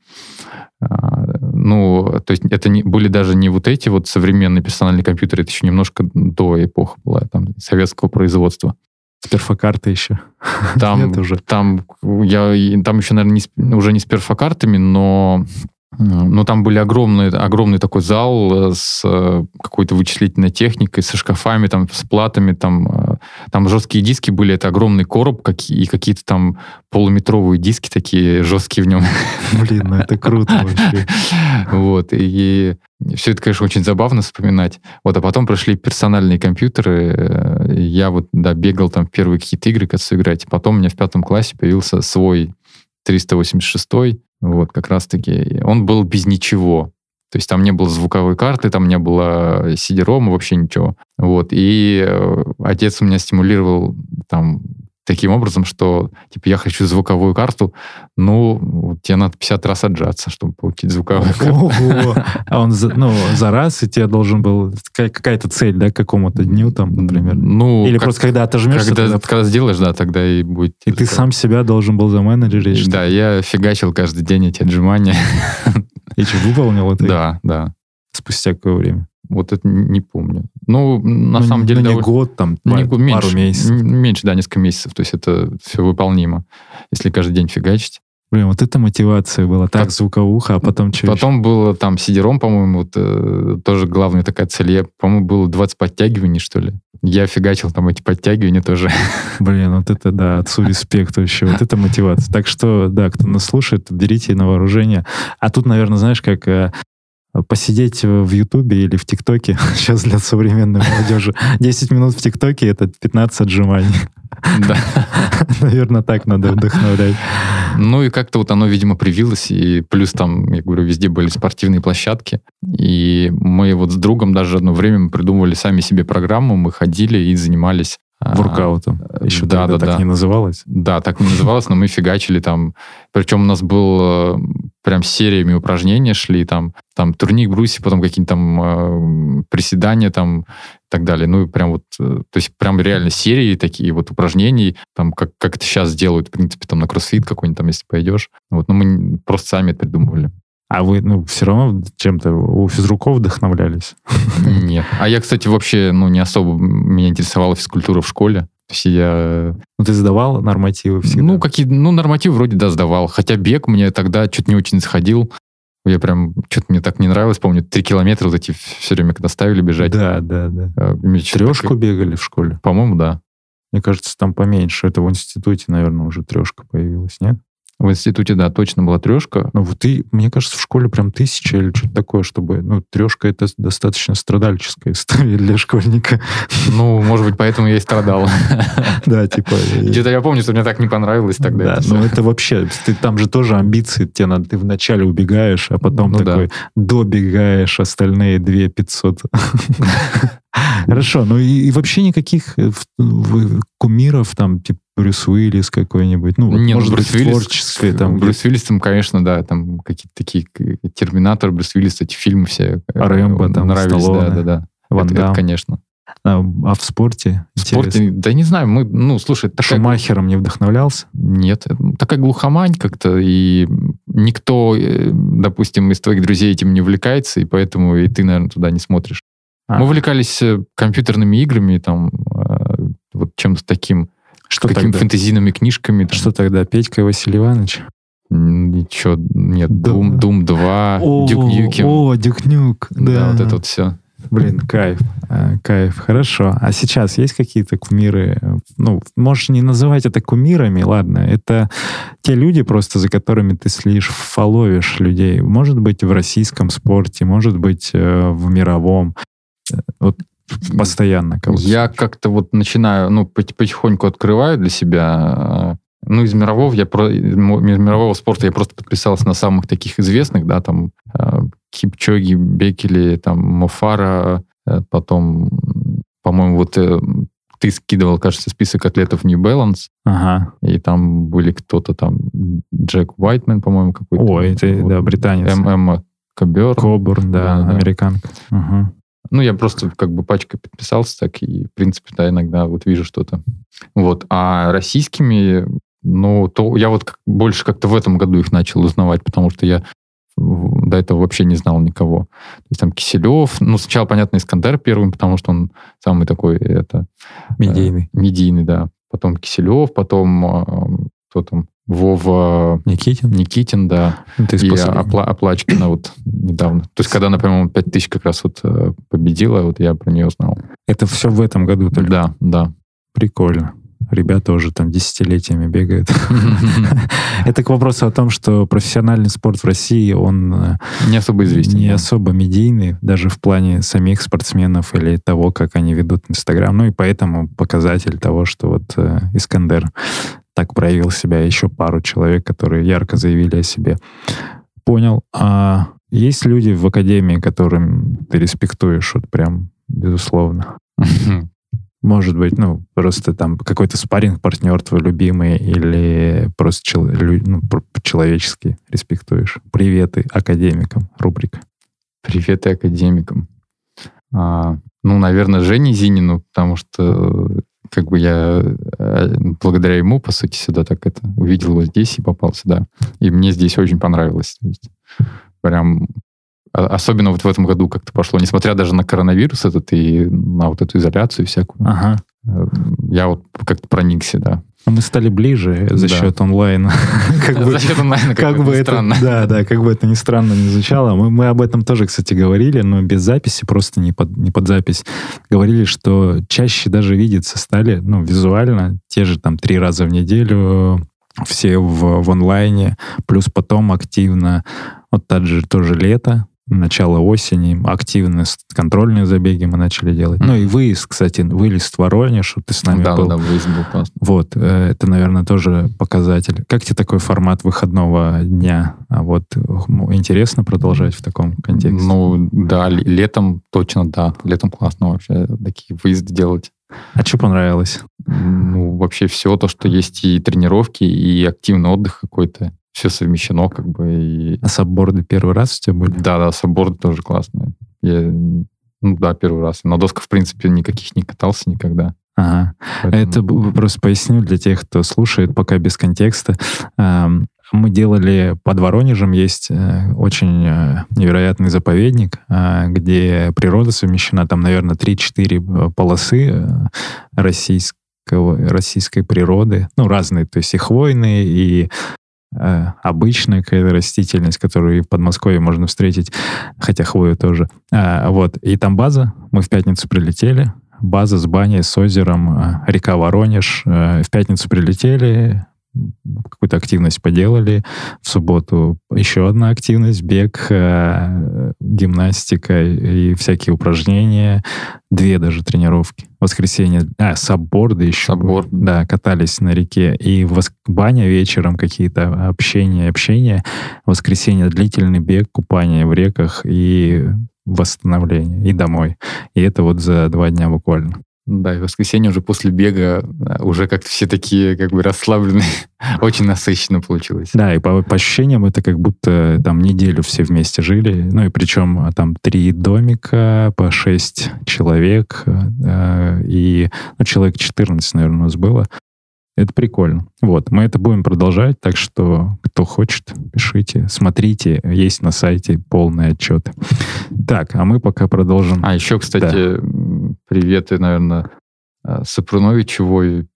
А, Ну, то есть это не, были даже не вот эти вот современные персональные компьютеры, это еще немножко до эпохи была, там, советского производства. С перфокарты еще. Там, Нет уже. там, я, там еще, наверное, не уже не с перфокартами, но, но там были огромный, огромный такой зал э, с э, какой-то вычислительной техникой, со шкафами, там, с платами, там, там жесткие диски были, это огромный короб какие- и какие-то там полуметровые диски такие жесткие в нем. Блин, ну это круто вообще. Вот, и все это, конечно, очень забавно вспоминать. Вот, а потом пришли персональные компьютеры, я вот, да, бегал там в первые какие-то игры, как сыграть. Потом у меня в пятом классе появился свой 386 вот, как раз-таки. Он был без ничего. То есть там не было звуковой карты, там не было CD-ROM, вообще ничего. Вот, и э, отец у меня стимулировал там таким образом, что, типа, я хочу звуковую карту, ну, тебе надо 50 раз отжаться, чтобы получить звуковую карту. А он за, ну, за раз, и тебе должен был какая- какая-то цель, да, к какому-то дню там, например. Ну, Или как- просто когда отожмешься, когда, тогда- когда сделаешь, да, тогда и будет. и ты сам себя должен был заменеджерить, Да, я фигачил каждый день эти отжимания. и что, выполнил это Да, да. спустя какое время? Вот это не помню. Ну, на Ну, самом не- деле... ну, не год, там, Ну, не пар- год, меньше, пару месяцев. Меньше, да, несколько месяцев. То есть это все выполнимо, если каждый день фигачить. Блин, вот это мотивация была. Так, Пот- звуковуха, а потом что Потом было там сидером, по-моему, вот, э, тоже главная такая цель. Я, по-моему, было 20 подтягиваний, что ли. Я фигачил там эти подтягивания тоже. Блин, вот это, да, отцу респект вообще. Вот это мотивация. Так что, да, кто нас слушает, берите на вооружение. А тут, наверное, знаешь, как э, посидеть в Ютубе или в ТикТоке, сейчас для современной молодежи. 10 минут в ТикТоке — это 15 отжиманий. Да. Наверное, так надо вдохновлять. Ну и как-то вот оно, видимо, привилось. И плюс там, я говорю, везде были спортивные площадки. И мы вот с другом даже одно время мы придумывали сами себе программу. Мы ходили и занимались Воркаутом. Еще да, да, так да. не называлось. Да, так не называлось, но мы фигачили там. Причем у нас был э, прям сериями упражнения шли, там, там турник бруси, потом какие-то там э, приседания там и так далее. Ну, и прям вот, э, то есть прям реально серии такие вот упражнений, там, как, как это сейчас делают, в принципе, там на кроссфит какой-нибудь там, если пойдешь. Вот, но мы просто сами это придумывали. А вы, ну, все равно чем-то у физруков вдохновлялись? Нет. А я, кстати, вообще, ну, не особо меня интересовала физкультура в школе. То есть я... Ну, ты сдавал нормативы всегда? Ну, какие, ну, норматив вроде, да, сдавал. Хотя бег мне тогда что-то не очень заходил. Я прям, что-то мне так не нравилось. Помню, три километра вот эти все время, когда ставили бежать. Да, да, да. э, мне Трешку так- бегали в школе? По-моему, да. Мне кажется, там поменьше. Это в институте, наверное, уже трешка появилась, нет? В институте, да, точно была трешка. Ну, вот ты, мне кажется, в школе прям тысяча или что-то такое, чтобы... Ну, трешка — это достаточно страдальческая история для школьника. Ну, может быть, поэтому я и страдал. Да, типа... Где-то я помню, что мне так не понравилось тогда. Да, ну это вообще, ты, там же тоже амбиции, тебе надо, ты вначале убегаешь, а потом Ну да. такой добегаешь остальные 2 500. Хорошо, ну и, и вообще никаких э, в- в- кумиров, там, типа Брюс Уиллис какой-нибудь, ну, вот, Не, ну, может Брюс быть, Уиллис- творческое, там, Брюс Уиллис, там, конечно, да, там какие-то такие к- Терминатор, Брюс Уиллис, эти фильмы все э, Рэмбо, там, нравились, Сталлоне, да, да, да. Ван Это- это, конечно. А, а в спорте? В Интересно. спорте, да не знаю, мы, ну, слушай, такая, Шумахером не вдохновлялся? нет, это такая глухомань как-то, и никто, э, допустим, из твоих друзей этим не увлекается, и поэтому и ты, наверное, туда не смотришь. А, Мы увлекались э, компьютерными играми, там, э, вот чем-то таким, что какими-то тогда? фэнтезийными книжками. там. Что тогда, Петька и Василий Иванович? Ничего, нет, Да. Doom, Doom 2, О, Duke Nukem. О, Дюк Нюк, да. да. вот это вот все. Блин, кайф, э, кайф, хорошо. А сейчас есть какие-то кумиры? Ну, можешь не называть это кумирами, ладно. Это те люди просто, за которыми ты следишь, фоловишь людей. Может быть, в российском спорте, может быть, э, в мировом. Э, Вот постоянно кого-то. Я как-то вот начинаю, ну, пот- потихоньку открываю для себя. э, Ну, из мирового, я про, из мирового спорта я просто подписался на самых таких известных, да, там э, Кипчоги, Бекели, там Мофара, э, потом, по-моему, вот ты скидывал, кажется, список атлетов New Balance, Ага. и там были кто-то там, Джек Уайтман, по-моему, какой-то. О, это, Вот. да, британец. Эмма Кобер. Кобурн, да, Да, да. американка. Ну, я просто как бы пачкой подписался так, и, в принципе, да, иногда вот вижу что-то. Вот. А российскими, ну, то я вот как- больше как-то в этом году их начал узнавать, потому что я до этого вообще не знал никого. То есть там Киселев, ну, сначала, понятно, Искандер первым, потому что он самый такой, это... э, Медийный. медийный, да. Потом Киселев, потом э, кто там? Вова Никитин? Никитин, да. Ну, Ты И. Опла- Оплачкина вот недавно. То есть, когда она, по-моему, 5000 как раз вот э, победила, вот я про нее узнал. Это все в этом году только. Да, да. Прикольно. Ребята уже там десятилетиями бегают. Это к вопросу о том, что профессиональный спорт в России, он э, Не особо известен. не да. особо медийный, даже в плане самих спортсменов или того, как они ведут Инстаграм. Ну и поэтому показатель того, что вот э, Искандер так проявил себя, еще пару человек, которые ярко заявили о себе. Понял. А есть люди в Академии, которым ты респектуешь, вот прям, безусловно? Может быть, ну, просто там какой-то спарринг партнер твой любимый или просто чел- ну, человеческий респектуешь. Приветы академикам, рубрика. Привет и академикам. А, ну, наверное, Жене Зинину, потому что как бы я э, благодаря ему, по сути, сюда так это увидел его здесь и попал сюда. И мне здесь очень понравилось. То есть прям а- особенно вот в этом году как-то пошло, несмотря даже на коронавирус этот и на вот эту изоляцию всякую. Ага. Э, Я вот как-то проникся, да. А Мы стали ближе за Да. счет онлайна. Как бы- За счет онлайна, как как бы бы это, странно. да, да, как бы это ни странно не звучало. Мы, мы об этом тоже, кстати, говорили, но без записи, просто не под, не под запись. Говорили, что чаще даже видеться стали, ну, визуально, те же там три раза в неделю, все в, в онлайне, плюс потом активно, вот так же тоже лето, начало осени активно контрольные забеги мы начали делать. Mm-hmm. Ну и выезд, кстати, вылез в Воронеж, ты с нами да, был. Да, да, выезд был классный. Вот, э, это, наверное, тоже показатель. Как тебе такой формат выходного дня? А вот интересно продолжать в таком контексте? Ну, да, летом точно, да. Летом классно вообще такие выезды делать. А что понравилось? Ну, вообще все то, что есть и тренировки, и активный отдых какой-то. Все совмещено как бы. И... А сабборды первый раз у тебя были? Да, да, сабборды тоже классные. Я, ну да, первый раз. На досках, в принципе, никаких не катался никогда. Ага. Поэтому... Это просто поясню для тех, кто слушает пока без контекста. Мы делали под Воронежем есть э, очень э, невероятный заповедник, э, где природа совмещена, там, наверное, 3-4 полосы российского, российской природы, ну, разные, то есть и хвойные, и обычная какая-то растительность, которую в Подмосковье можно встретить, хотя хвою тоже. Вот. И там база. Мы в пятницу прилетели. База с баней, с озером, река Воронеж. В пятницу прилетели, какую-то активность поделали. В субботу еще одна активность, бег, э, гимнастика и всякие упражнения. Две даже тренировки. Воскресенье, а, сабборды еще. Сабборд. Да, катались на реке. И воск... баня вечером, какие-то общения, общения. Воскресенье длительный бег, купание в реках и восстановление. И домой. И это вот за два дня буквально. Да, и в воскресенье уже после бега уже как-то все такие как бы расслабленные. Очень насыщенно получилось. Да, и по, по ощущениям это как будто там неделю все вместе жили. Ну и причем а, там три домика по шесть человек. Э, и ну, человек 14, наверное, у нас было. Это прикольно. Вот, мы это будем продолжать, так что кто хочет, пишите, смотрите, есть на сайте полный отчет. Так, а мы пока продолжим. А еще, кстати, да. Приветы, наверное, э, Сапруновичу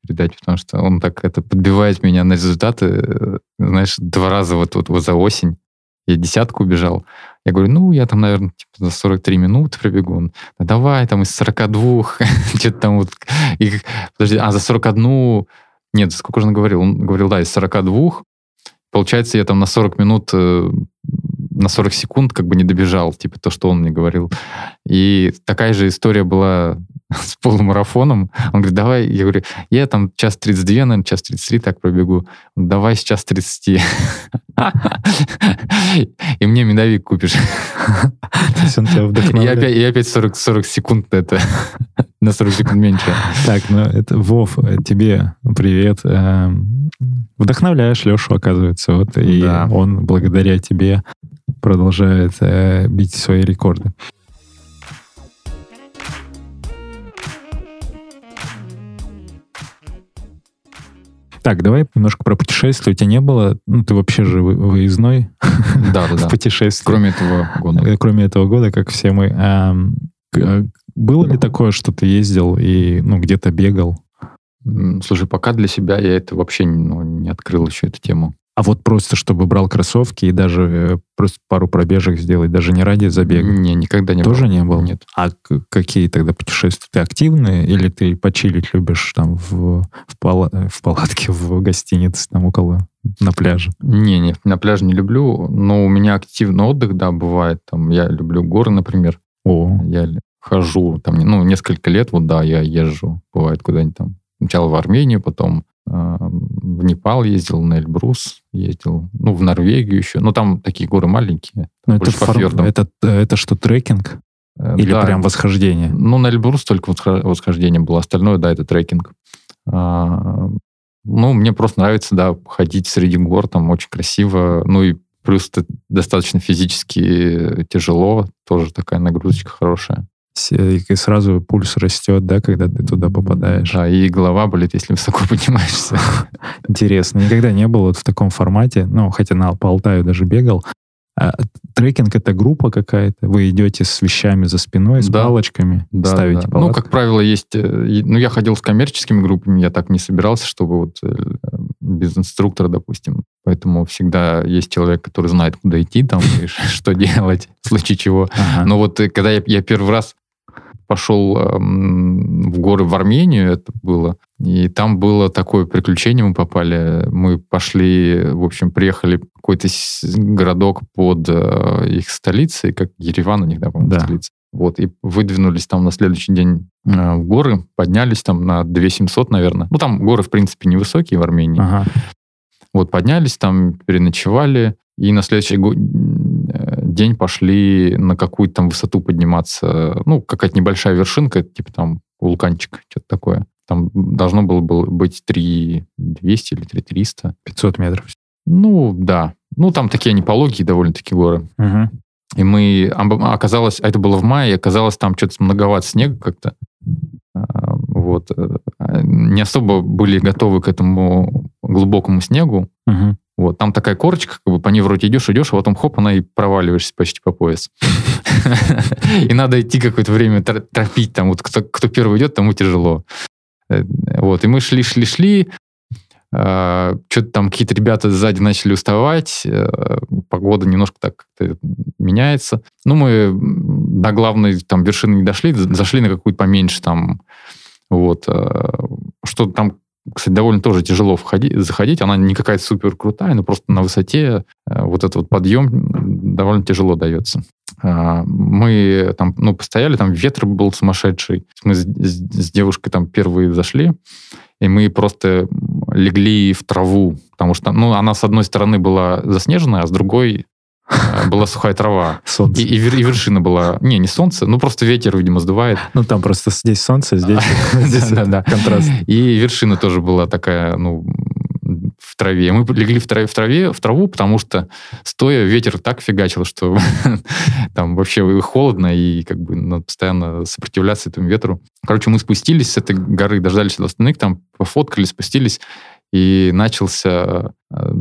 передать, потому что он так это подбивает меня на результаты. Э, знаешь, два раза вот, вот, вот за осень я десятку убежал. Я говорю, ну, я там, наверное, типа за 43 минуты пробегу. Он, ну, давай, там из 42, что-то там вот... И, подожди, а за 41 нет, сколько же он говорил? Он говорил, да, из 42. Получается, я там на 40 минут, э, на 40 секунд как бы не добежал, типа то, что он мне говорил. И такая же история была с полумарафоном. Он говорит, давай, я говорю, я там час 32, наверное, час 33 так пробегу. Давай сейчас 30. И мне медовик купишь. И опять, и опять 40, 40 секунд это. На 40 секунд меньше. Так, ну это, Вов, тебе привет. Эм, вдохновляешь Лешу, оказывается. Вот, и да. он благодаря тебе продолжает э, бить свои рекорды. Так, давай немножко про путешествия. У тебя не было, ну, ты вообще же выездной да, да, в путешествии. Кроме этого года. Э, кроме этого года, как все мы. А, было ли такое, что ты ездил и, ну, где-то бегал? Слушай, пока для себя я это вообще ну, не открыл еще эту тему. А вот просто, чтобы брал кроссовки и даже э, просто пару пробежек сделать, даже не ради забега? Не, никогда не Тоже не был? Нет. А какие тогда путешествия? Ты активные или ты почилить любишь там в, в, пала, в палатке, в гостинице, там около, на пляже? Не, не, на пляже не люблю, но у меня активный отдых, да, бывает. Там я люблю горы, например. О. Я хожу, там, ну, несколько лет, вот да, я езжу, бывает куда-нибудь там. Сначала в Армению, потом в Непал ездил, на Эльбрус ездил, ну, в Норвегию еще. Ну, там такие горы маленькие. Но это, по фор... это, это что, трекинг? Э, Или да. прям восхождение? Ну, на Эльбрус только восхождение было. Остальное, да, это трекинг. А, ну, мне просто нравится, да, ходить среди гор, там очень красиво. Ну, и плюс это достаточно физически тяжело. Тоже такая нагрузочка хорошая и сразу пульс растет, да, когда ты туда попадаешь. Да, и голова болит, если высоко поднимаешься. Интересно. Никогда не был вот в таком формате, ну, хотя на, по Алтаю даже бегал. А, трекинг — это группа какая-то? Вы идете с вещами за спиной, с да. палочками, да, ставите да. палатку? Ну, как правило, есть... Э, ну, я ходил с коммерческими группами, я так не собирался, чтобы вот э, без инструктора, допустим. Поэтому всегда есть человек, который знает, куда идти там и что делать, в случае чего. Но вот э, когда я первый раз пошел эм, в горы в Армению, это было, и там было такое приключение, мы попали, мы пошли, в общем, приехали в какой-то городок под э, их столицей, как Ереван у них, да, по-моему, Да. столица. Вот, и выдвинулись там на следующий день э, в горы, поднялись там на 2700, наверное. Ну, там горы, в принципе, невысокие в Армении. Ага. Вот, поднялись там, переночевали, и на следующий э, день пошли на какую-то там высоту подниматься. Ну, какая-то небольшая вершинка, типа там вулканчик, что-то такое. Там должно было, было быть 3200 или 3300. 500 метров. Ну, да. Ну, там такие они пологие довольно-таки горы. Мгм. И мы, об- оказалось, а это было в мае, и оказалось там что-то многовато снега как-то. А, Вот. э, Не особо были готовы к этому глубокому снегу. Мгм. Вот, там такая корочка, как бы по ней вроде идешь, идешь, а потом хоп, она и проваливаешься почти по пояс. И надо идти какое-то время тор- торопить, там вот кто, первый идет, тому тяжело. Э, Вот, и мы шли, шли, шли, что-то там какие-то ребята сзади начали уставать, э, погода немножко так меняется. Ну, мы до главной там вершины не дошли, за- зашли на какую-то поменьше там, вот, э, что там, кстати, довольно тоже тяжело входить, заходить, она не какая-то супер крутая, но просто на высоте э, вот этот вот подъем довольно тяжело дается. А, Мы там, ну, постояли, там ветер был сумасшедший. Мы с, с- девушкой там первые зашли, и мы просто легли в траву, потому что, ну, она с одной стороны была заснеженная, а с другой была сухая трава. Солнце. И, и вер- и вершина была... Не, не солнце, ну, просто ветер, видимо, сдувает. Ну, там просто здесь солнце, здесь, контраст. И вершина тоже была такая, ну, в траве. Мы легли в траве, в траве, в траву, потому что стоя ветер так фигачил, что там вообще холодно, и как бы надо постоянно сопротивляться этому ветру. Короче, мы спустились с этой горы, дождались от остальных, там пофоткали, спустились, и начался, э,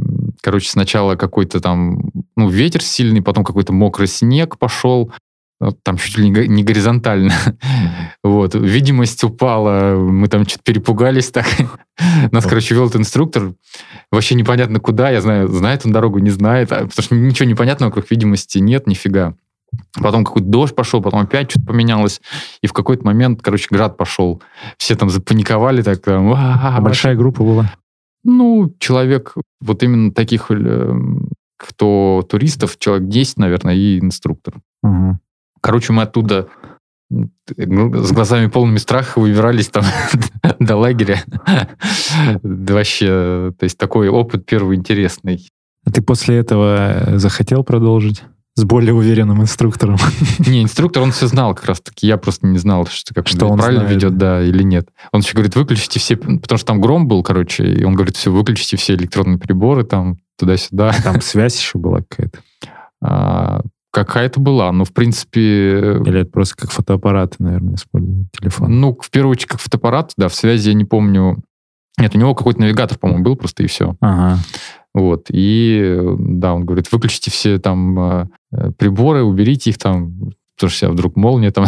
короче, сначала какой-то там, ну, ветер сильный, потом какой-то мокрый снег пошел, Вот там чуть ли не го- не горизонтально. Вот, видимость упала, мы там что-то перепугались так. Нас, короче, вел этот инструктор. Вообще непонятно куда, я знаю, знает он дорогу, не знает, а, потому что ничего непонятного вокруг видимости нет, нифига. Потом какой-то дождь пошел, потом опять что-то поменялось. И в какой-то момент, короче, град пошел. Все там запаниковали так. Там, «А, А большая группа была? Ну, человек, вот именно таких, э, кто туристов, человек 10, наверное, и инструктор. Мгм. Короче, мы оттуда м, с глазами полными страха выбирались там до лагеря. Вообще, то есть такой опыт первый интересный. А ты после этого захотел продолжить? С более уверенным инструктором. Не, инструктор, он все знал как раз-таки. Я просто не знал, что, как Что он он правильно знает. ведет, да, или нет. Он еще говорит, выключите все, потому что там гром был, короче, и он говорит, все, выключите все электронные приборы там туда-сюда. Там связь еще была какая-то. А, Какая-то была, но в принципе... Или это просто как фотоаппараты, наверное, используют телефон. Ну, в первую очередь, как фотоаппарат, да, в связи я не помню. Нет, у него какой-то навигатор, по-моему, был просто и все. Ага. Вот. И да, он говорит, выключите все там э, приборы, уберите их там, потому что сейчас вдруг молния там.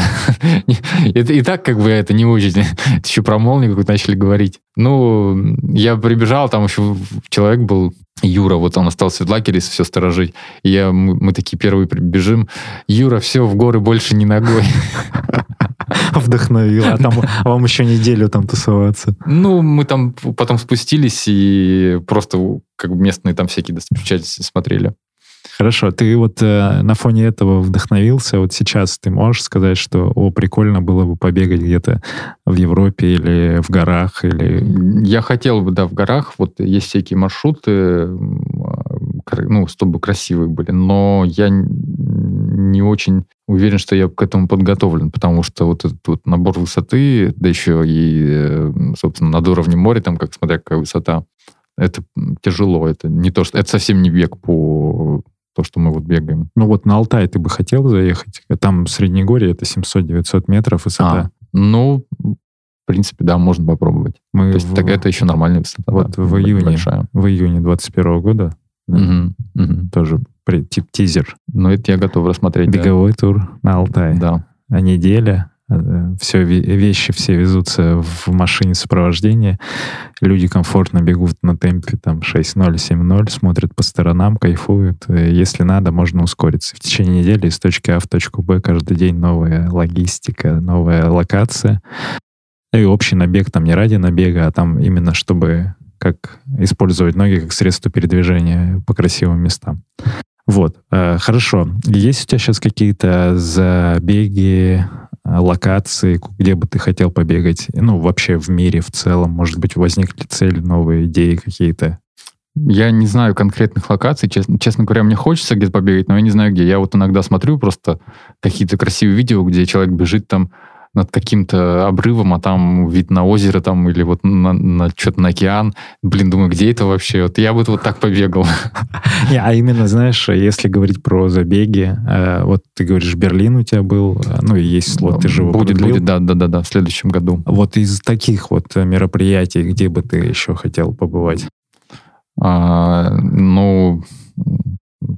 Это и так как бы это не очень. Еще про молнию какую-то начали говорить. Ну, я прибежал, там еще человек был, Юра, вот он остался в лагере все сторожить. И я, мы, мы такие первые прибежим. Юра, все, в горы больше не ногой. Вдохновил. А там а вам еще неделю там тусоваться. Ну, мы там потом спустились и просто как бы местные там всякие достопримечательности смотрели. Хорошо, ты вот э, на фоне этого вдохновился. Вот сейчас ты можешь сказать, что, о, прикольно было бы побегать где-то в Европе или в горах, или... Я хотел бы, да, в горах, вот есть всякие маршруты, а, ну, чтобы красивые были, но я не очень уверен, что я к этому подготовлен, потому что вот этот вот набор высоты, да еще и, собственно, над уровнем моря, там, как смотря какая высота, это тяжело, это не то, что... Это совсем не бег по то, что мы вот бегаем. Ну вот на Алтай ты бы хотел заехать? Там Среднегорье, это 700-900 метров высота. А, ну, в принципе, да, можно попробовать. Мы То есть в, так это еще нормальная высота. вот да, в июне. Большая. в июне 21 года да, Мгм, мгм. тоже тип тизер. Ну, это я готов рассмотреть. да. Беговой тур на Алтай. Да. А неделя все вещи все везутся в машине сопровождения. Люди комфортно бегут на темпе там 6.0, 7.0, смотрят по сторонам, кайфуют. Если надо, можно ускориться. В течение недели из точки А в точку Б каждый день новая логистика, новая локация. И общий набег там не ради набега, а там именно чтобы как использовать ноги как средство передвижения по красивым местам. Вот, э, хорошо. Есть у тебя сейчас какие-то забеги, э, локации, где бы ты хотел побегать? Ну, вообще в мире в целом, может быть, возникли цели, новые идеи какие-то? Я не знаю конкретных локаций, честно, честно говоря, мне хочется где-то побегать, но я не знаю где. Я вот иногда смотрю просто какие-то красивые видео, где человек бежит там над каким-то обрывом, а там вид на озеро там или вот на, на что-то на океан. Блин, думаю, где это вообще? Вот я бы вот так побегал. А именно, знаешь, если говорить про забеги, э, вот ты говоришь, Берлин у тебя был, э, ну и есть слот, ты же его Будет, будет, да, да, да, да, в следующем году. Вот из таких вот мероприятий, где бы ты еще хотел побывать? А, ну,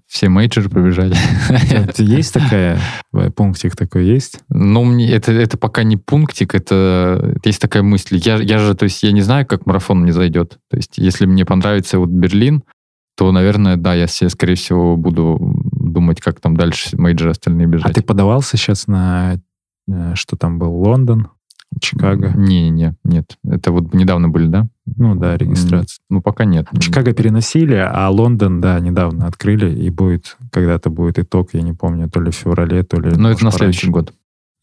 все мейджоры пробежали. Есть такая, э, пунктик такой есть? Ну, мне это, это пока не пунктик, это есть такая мысль. Я, я же, то есть, я не знаю, как марафон мне зайдет. То есть, если мне понравится вот Берлин, то, наверное, да, я себе, скорее всего, буду думать, как там дальше мейджоры остальные бежать. А ты подавался сейчас на, э, что там был, Лондон? Чикаго? Не, не, нет. Это вот недавно были, да? Ну да, регистрация. Ну пока нет. Чикаго переносили, а Лондон, да, недавно открыли, и будет, когда-то будет итог, я не помню, то ли в феврале, то ли... Но это на следующий год.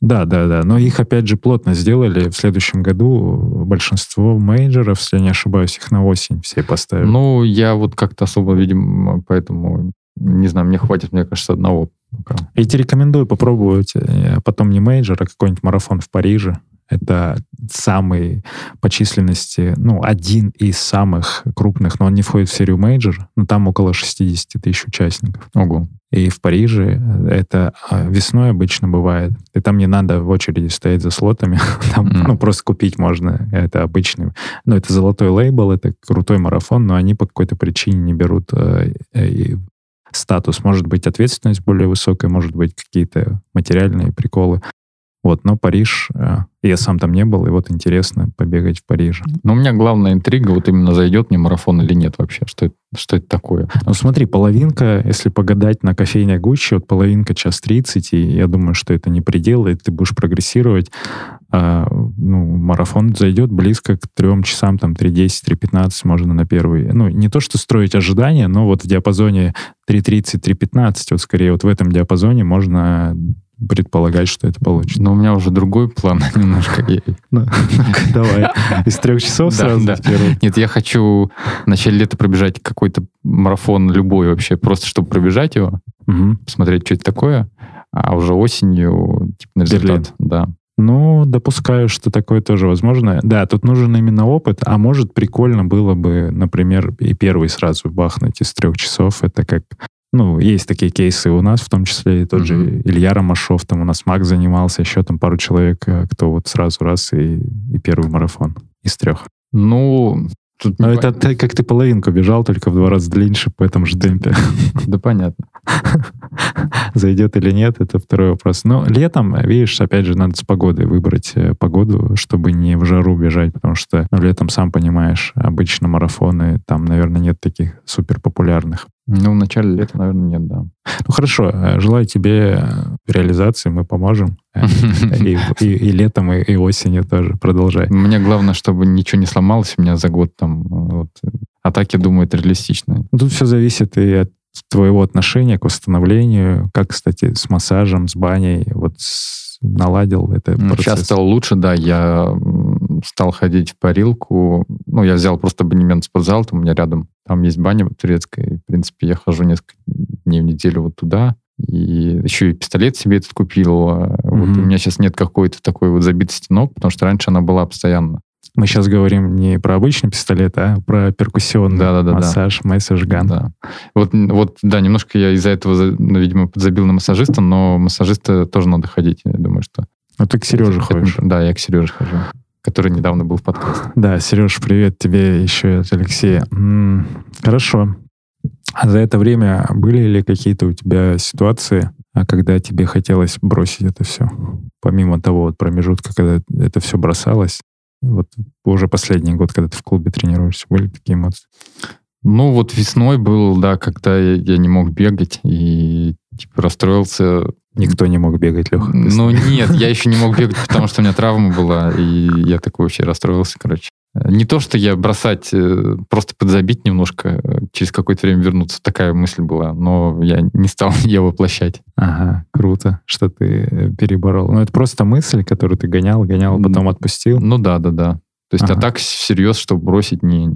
Да, да, да. Но их, опять же, плотно сделали. В следующем году большинство мейджоров, если я не ошибаюсь, их на осень все поставили. Ну, я вот как-то особо, видимо, поэтому, не знаю, мне хватит, мне кажется, одного. Пока. Я тебе рекомендую попробовать э, потом не мейджор, а какой-нибудь марафон в Париже. Это самый по численности, ну, один из самых крупных, но он не входит в серию мейджор, но там около 60 тысяч участников. Ого. И в Париже это а, весной обычно бывает. И там не надо в очереди стоять за слотами. Там, mm. ну, просто купить можно. Это обычный. Ну, это золотой лейбл, это крутой марафон, но они по какой-то причине не берут э, э, статус. Может быть, ответственность более высокая, может быть, какие-то материальные приколы. Вот, но Париж, э, я сам там не был, и вот интересно побегать в Париже. Но у меня главная интрига, вот именно зайдет мне марафон или нет вообще, что это, что это такое? Ну смотри, половинка, если погадать на кофейне Гуччи, вот половинка час 30, и я думаю, что это не предел, и ты будешь прогрессировать. А, ну, марафон зайдет близко к трем часам, там 3.10, 3.15 можно на первый. Ну, не то, что строить ожидания, но вот в диапазоне 3.30, 3.15, вот скорее вот в этом диапазоне можно предполагать, что это получится. Но у меня уже другой план немножко. Давай. Из трех часов сразу? Нет, я хочу в начале лета пробежать какой-то марафон любой вообще, просто чтобы пробежать его, посмотреть, что это такое, а уже осенью типа на результат. Да. Ну, допускаю, что такое тоже возможно. Да, тут нужен именно опыт, а может прикольно было бы, например, и первый сразу бахнуть из трех часов. Это как ну, есть такие кейсы у нас, в том числе и тот mm-hmm. же Илья Ромашов, там у нас Мак занимался, еще там пару человек, э, кто вот сразу раз и, и первый марафон из трех. Ну, Тут Но это ты, как ты половинку бежал, только в два раза длиннее по этому же темпе. Да понятно. Зайдет или нет, это второй вопрос. Но летом, видишь, опять же, надо с погодой выбрать э, погоду, чтобы не в жару бежать, потому что ну, летом, сам понимаешь, обычно марафоны, там, наверное, нет таких супер популярных. Ну, в начале лета, наверное, нет, да. Ну, хорошо. Э, желаю тебе э, реализации, мы поможем. И, и, и летом, и, и осенью тоже продолжай. Мне главное, чтобы ничего не сломалось у меня за год там. Вот. А так, я думаю, это реалистично. Тут все зависит и от твоего отношения к восстановлению, как, кстати, с массажем, с баней, вот с, наладил это ну, процесс. Сейчас стало лучше, да, я стал ходить в парилку, ну, я взял просто абонемент в спортзал, там у меня рядом, там есть баня турецкая, в принципе, я хожу несколько дней в неделю вот туда, и еще и пистолет себе этот купил. Mm-hmm. Вот у меня сейчас нет какой-то такой вот забитости ног, потому что раньше она была постоянно. Мы сейчас говорим не про обычный пистолет, а про перкуссионный да, да, да, массаж, да. месседж-ган. Да. Вот, вот, да, немножко я из-за этого, ну, видимо, подзабил на массажиста, но массажиста тоже надо ходить, я думаю, что... А ты к Сереже ходишь? да, я к Сереже хожу, который недавно был в подкасте. Да, Сереж, привет тебе еще от Алексея. М-м, хорошо. А за это время были ли какие-то у тебя ситуации, А когда тебе хотелось бросить это все? Помимо того вот промежутка, когда это все бросалось, вот уже последний год, когда ты в клубе тренируешься, были такие эмоции? Ну, вот весной был, да, когда я, я не мог бегать и типа расстроился. Никто не мог бегать, Леха. Ну, нет, я еще не мог бегать, потому что у меня травма была, и я такой вообще расстроился, короче. Не то, что я бросать, э, просто подзабить немножко, э, через какое-то время вернуться. Такая мысль была, но я не стал ее воплощать. Ага, круто, что ты э, переборол. Ну, это просто мысль, которую ты гонял, гонял, потом отпустил. Ну да, да, да. То есть, а ага. а так всерьез, чтобы бросить, не,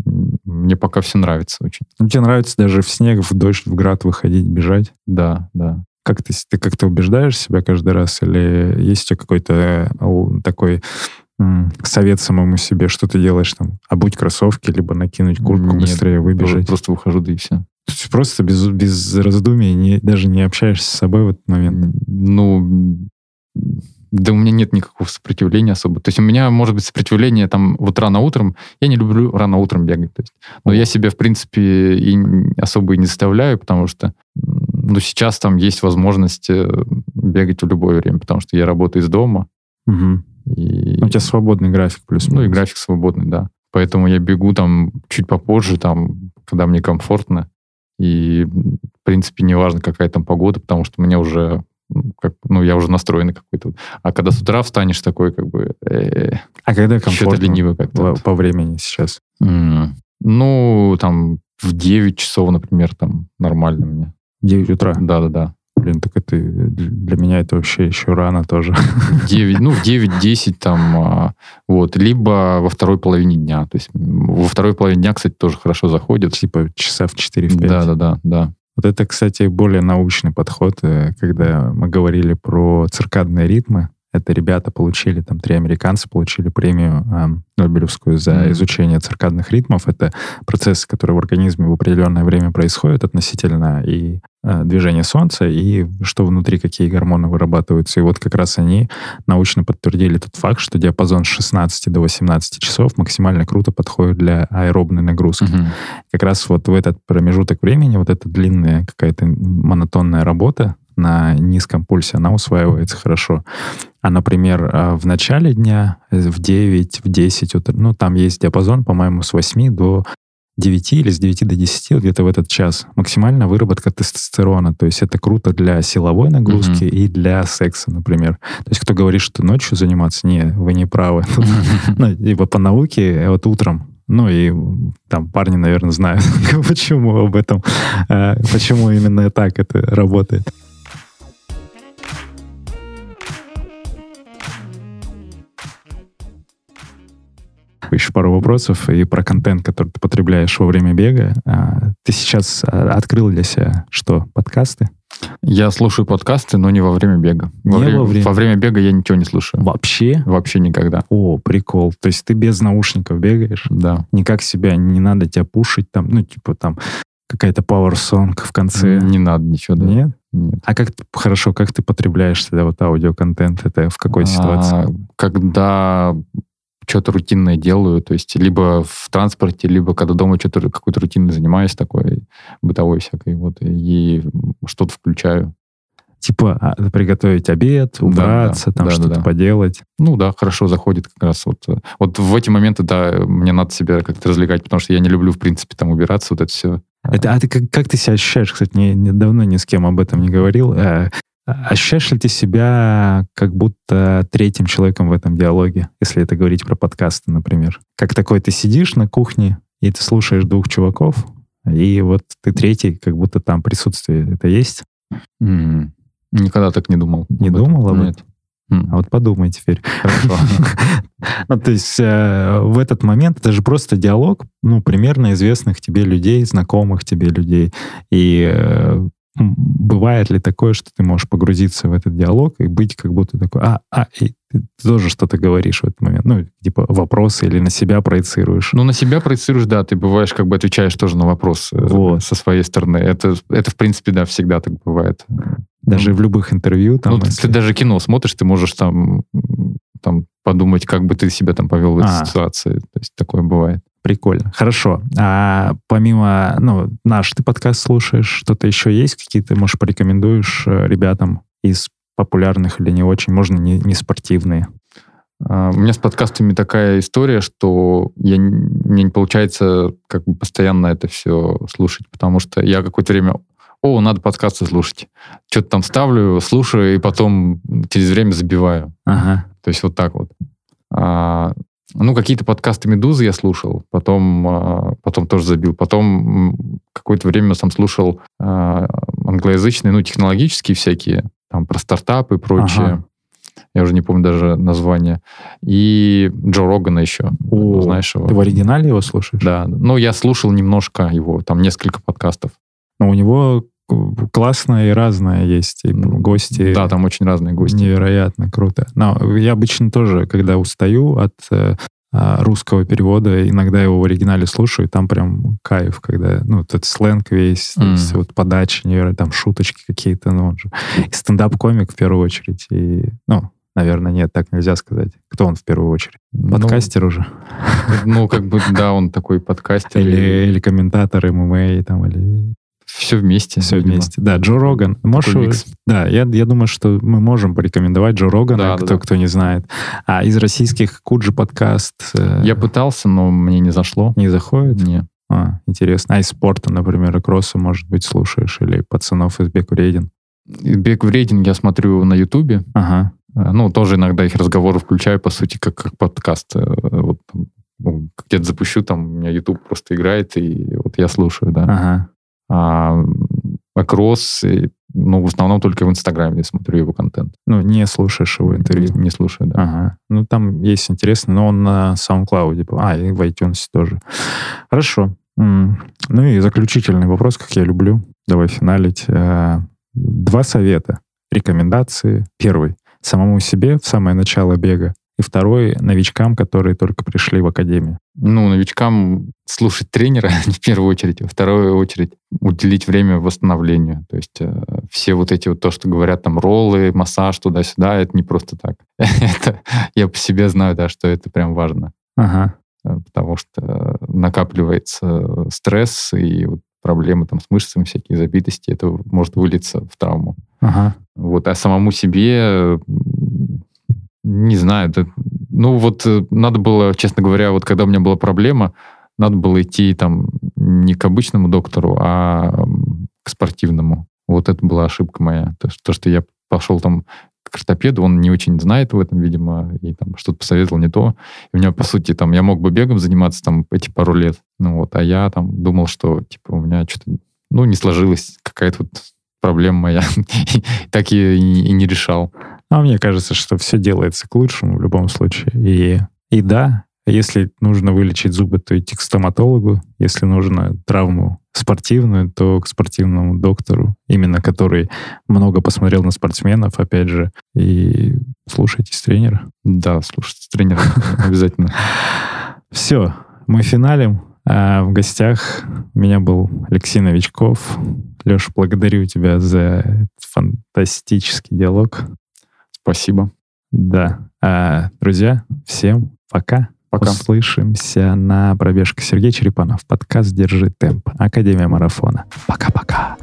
мне пока все нравится очень. Ну, тебе нравится даже в снег, в дождь, в град выходить, бежать? Да, да. Как ты, ты как-то убеждаешь себя каждый раз? Или есть у тебя какой-то такой совет самому себе, что ты делаешь там? Обуть кроссовки, либо накинуть куртку Нет, быстрее, выбежать? Просто выхожу, да и все. Просто без, без раздумий не, даже не общаешься с собой в этот момент? Ну, да у меня нет никакого сопротивления особо. То есть у меня может быть сопротивление там вот рано утром. Я не люблю рано утром бегать. То есть. Но я себя, в принципе, и особо и не заставляю, потому что ну, сейчас там есть возможность э, бегать в любое время, потому что я работаю из дома. Угу. И... У тебя свободный график плюс Ну и график свободный, да. Поэтому я бегу там чуть попозже, там, когда мне комфортно. И, в принципе, неважно, какая там погода, потому что мне уже как, ну, я уже настроенный какой-то. А когда с утра встанешь такой, как бы... Э, а когда комфортно? Ленивый как-то. По, по времени сейчас? Mm. Ну, там, в 9 часов, например, там, нормально мне. 9 утра? Да-да-да. Блин, так это для меня это вообще еще рано тоже. 9, ну, в 9-10 там, а, вот, либо во второй половине дня. То есть во второй половине дня, кстати, тоже хорошо заходит. Типа часа в 4-5. Да-да-да, да. Вот это, кстати, более научный подход, э, когда мы говорили про циркадные ритмы. Это ребята получили, там три американца получили премию э, Нобелевскую за mm-hmm. изучение циркадных ритмов. Это процессы, которые в организме в определенное время происходят относительно и э, движения Солнца, и что внутри, какие гормоны вырабатываются. И вот как раз они научно подтвердили тот факт, что диапазон с 16 до 18 часов максимально круто подходит для аэробной нагрузки. Mm-hmm. Как раз вот в этот промежуток времени, вот эта длинная какая-то монотонная работа, на низком пульсе, она усваивается хорошо. А, например, а, в начале дня, э, в 9, в 10 утра, ну, там есть диапазон, по-моему, с 8 до 9 или с 9 до 10, вот где-то в этот час. Максимальная выработка тестостерона. То есть это круто для силовой нагрузки mm-hmm. и для секса, например. То есть кто говорит, что ночью заниматься, не, вы не правы. Ну, либо по науке, э, вот утром ну и там парни, наверное, знают, почему об этом, э, почему именно так это работает. Еще пару вопросов и про контент, который ты потребляешь во время бега. А, ты сейчас а, открыл для себя что? Подкасты? Я слушаю подкасты, но не во время бега. Во, не время, во, время... во время бега я ничего не слушаю. Вообще? Вообще никогда. О, прикол. То есть ты без наушников бегаешь? Да. Никак себя, не надо тебя пушить там, ну, типа там какая-то power song в конце. Не надо ничего, да. Нет? Нет. А как хорошо, как ты потребляешь тогда вот аудиоконтент? Это в какой а, ситуации? Когда что-то рутинное делаю, то есть либо в транспорте, либо когда дома что-то какой-то рутинной занимаюсь такой бытовой всякой, вот, и что-то включаю. Типа а, приготовить обед, убраться, да, там да, что-то да. поделать. Ну да, хорошо заходит как раз вот. Вот в эти моменты, да, мне надо себя как-то развлекать, потому что я не люблю, в принципе, там убираться, вот это все. Это, а ты как, как ты себя ощущаешь? Кстати, не, не, давно ни с кем об этом не говорил. А, Ощущаешь ли ты себя как будто третьим человеком в этом диалоге, если это говорить про подкасты, например? Как такой ты сидишь на кухне, и ты слушаешь двух чуваков, и вот ты третий, как будто там присутствие. Это есть? Mm. Никогда так не думал. Не думал об этом? Нет. А вот подумай теперь. Хорошо. ну, то есть э, в этот момент это же просто диалог, ну, примерно известных тебе людей, знакомых тебе людей. И э, бывает ли такое, что ты можешь погрузиться в этот диалог и быть как будто такой, а, а, и ты тоже что-то говоришь в этот момент, ну, типа вопросы или на себя проецируешь? Ну, на себя проецируешь, да, ты бываешь, как бы отвечаешь тоже на вопрос э, вот. со своей стороны. Это, это, в принципе, да, всегда так бывает. Даже в любых интервью? Там, ну, если... ты даже кино смотришь, ты можешь там, там подумать, как бы ты себя там повел в этой а. ситуации. То есть такое бывает. Прикольно. Хорошо. А помимо, ну, наш ты подкаст слушаешь, что-то еще есть? Какие ты, может, порекомендуешь э, ребятам из популярных или не очень, можно не, не спортивные. А, у меня с подкастами такая история, что я, мне не получается как бы постоянно это все слушать, потому что я какое-то время о, надо подкасты слушать. Что-то там ставлю, слушаю, и потом через время забиваю. Ага. То есть вот так вот. А, ну, какие-то подкасты «Медузы» я слушал, потом, а, потом тоже забил. Потом какое-то время сам слушал а, англоязычные, ну, технологические всякие, там, про стартапы и прочее. Ага. Я уже не помню даже название. И Джо Рогана еще. О, Знаешь его? Ты в оригинале его слушаешь? Да. Ну, я слушал немножко его, там несколько подкастов. Но у него классное и разное есть. И гости. Да, там очень разные гости. Невероятно круто. Но я обычно тоже, когда устаю от э, а, русского перевода, иногда его в оригинале слушаю, и там прям кайф, когда, ну, этот сленг весь, mm. есть вот подача, невероятно, там шуточки какие-то, ну, он же и стендап-комик в первую очередь, и, ну, наверное, нет, так нельзя сказать. Кто он в первую очередь? Ну, подкастер ну, уже? Ну, как бы, да, он такой подкастер. Или, или комментатор ММА, там, или... Все вместе. Все видимо. вместе. Да, Джо Роган. Можешь... Да, я, я думаю, что мы можем порекомендовать Джо Рогана, да, кто, да, да. кто не знает. А из российских Куджи подкаст... Э... Я пытался, но мне не зашло. Не заходит? Нет. А, интересно. А из спорта, например, и кросса, может быть, слушаешь? Или пацанов из Бег Вреден? Бег Вреден я смотрю на Ютубе. Ага. Э, ну, тоже иногда их разговоры включаю, по сути, как, как подкаст. Э, вот ну, где-то запущу, там у меня YouTube просто играет, и вот я слушаю, да. Ага. А, Акрос, ну, в основном только в Инстаграме смотрю его контент. Ну, не слушаешь его интервью? Не, слушаю, да. Ага. Ну, там есть интересно, но он на SoundCloud, а, и в iTunes тоже. Хорошо. Ну и заключительный вопрос, как я люблю. Давай финалить. Э, два совета, рекомендации. Первый. Самому себе в самое начало бега и второй — новичкам, которые только пришли в академию? Ну, новичкам слушать тренера в первую очередь, во вторую очередь уделить время восстановлению. То есть э, все вот эти вот то, что говорят там роллы, массаж туда-сюда, это не просто так. это я по себе знаю, да, что это прям важно. Ага. Э, потому что накапливается стресс и вот проблемы там с мышцами, всякие забитости, это может вылиться в травму. Ага. Вот, а самому себе не знаю, да, ну вот э, надо было, честно говоря, вот когда у меня была проблема, надо было идти там не к обычному доктору, а к спортивному. Вот это была ошибка моя. То, то что я пошел там к ортопеду, он не очень знает в этом, видимо, и там что-то посоветовал не то. И у меня, по сути, там, я мог бы бегом заниматься там эти пару лет, ну вот, а я там думал, что, типа, у меня что-то, ну, не сложилось, какая-то вот проблема моя. так и, и не решал. А мне кажется, что все делается к лучшему в любом случае. И, и да, если нужно вылечить зубы, то идти к стоматологу. Если нужно травму спортивную, то к спортивному доктору, именно который много посмотрел на спортсменов, опять же, и слушайтесь тренера. Да, слушайтесь тренера обязательно. Все, мы финалим. А в гостях у меня был Алексей Новичков. Леша, благодарю тебя за фантастический диалог. Спасибо. Да. А, друзья, всем пока. Пока. Услышимся на пробежке Сергей Черепанов. Подкаст «Держи темп». Академия марафона. Пока-пока.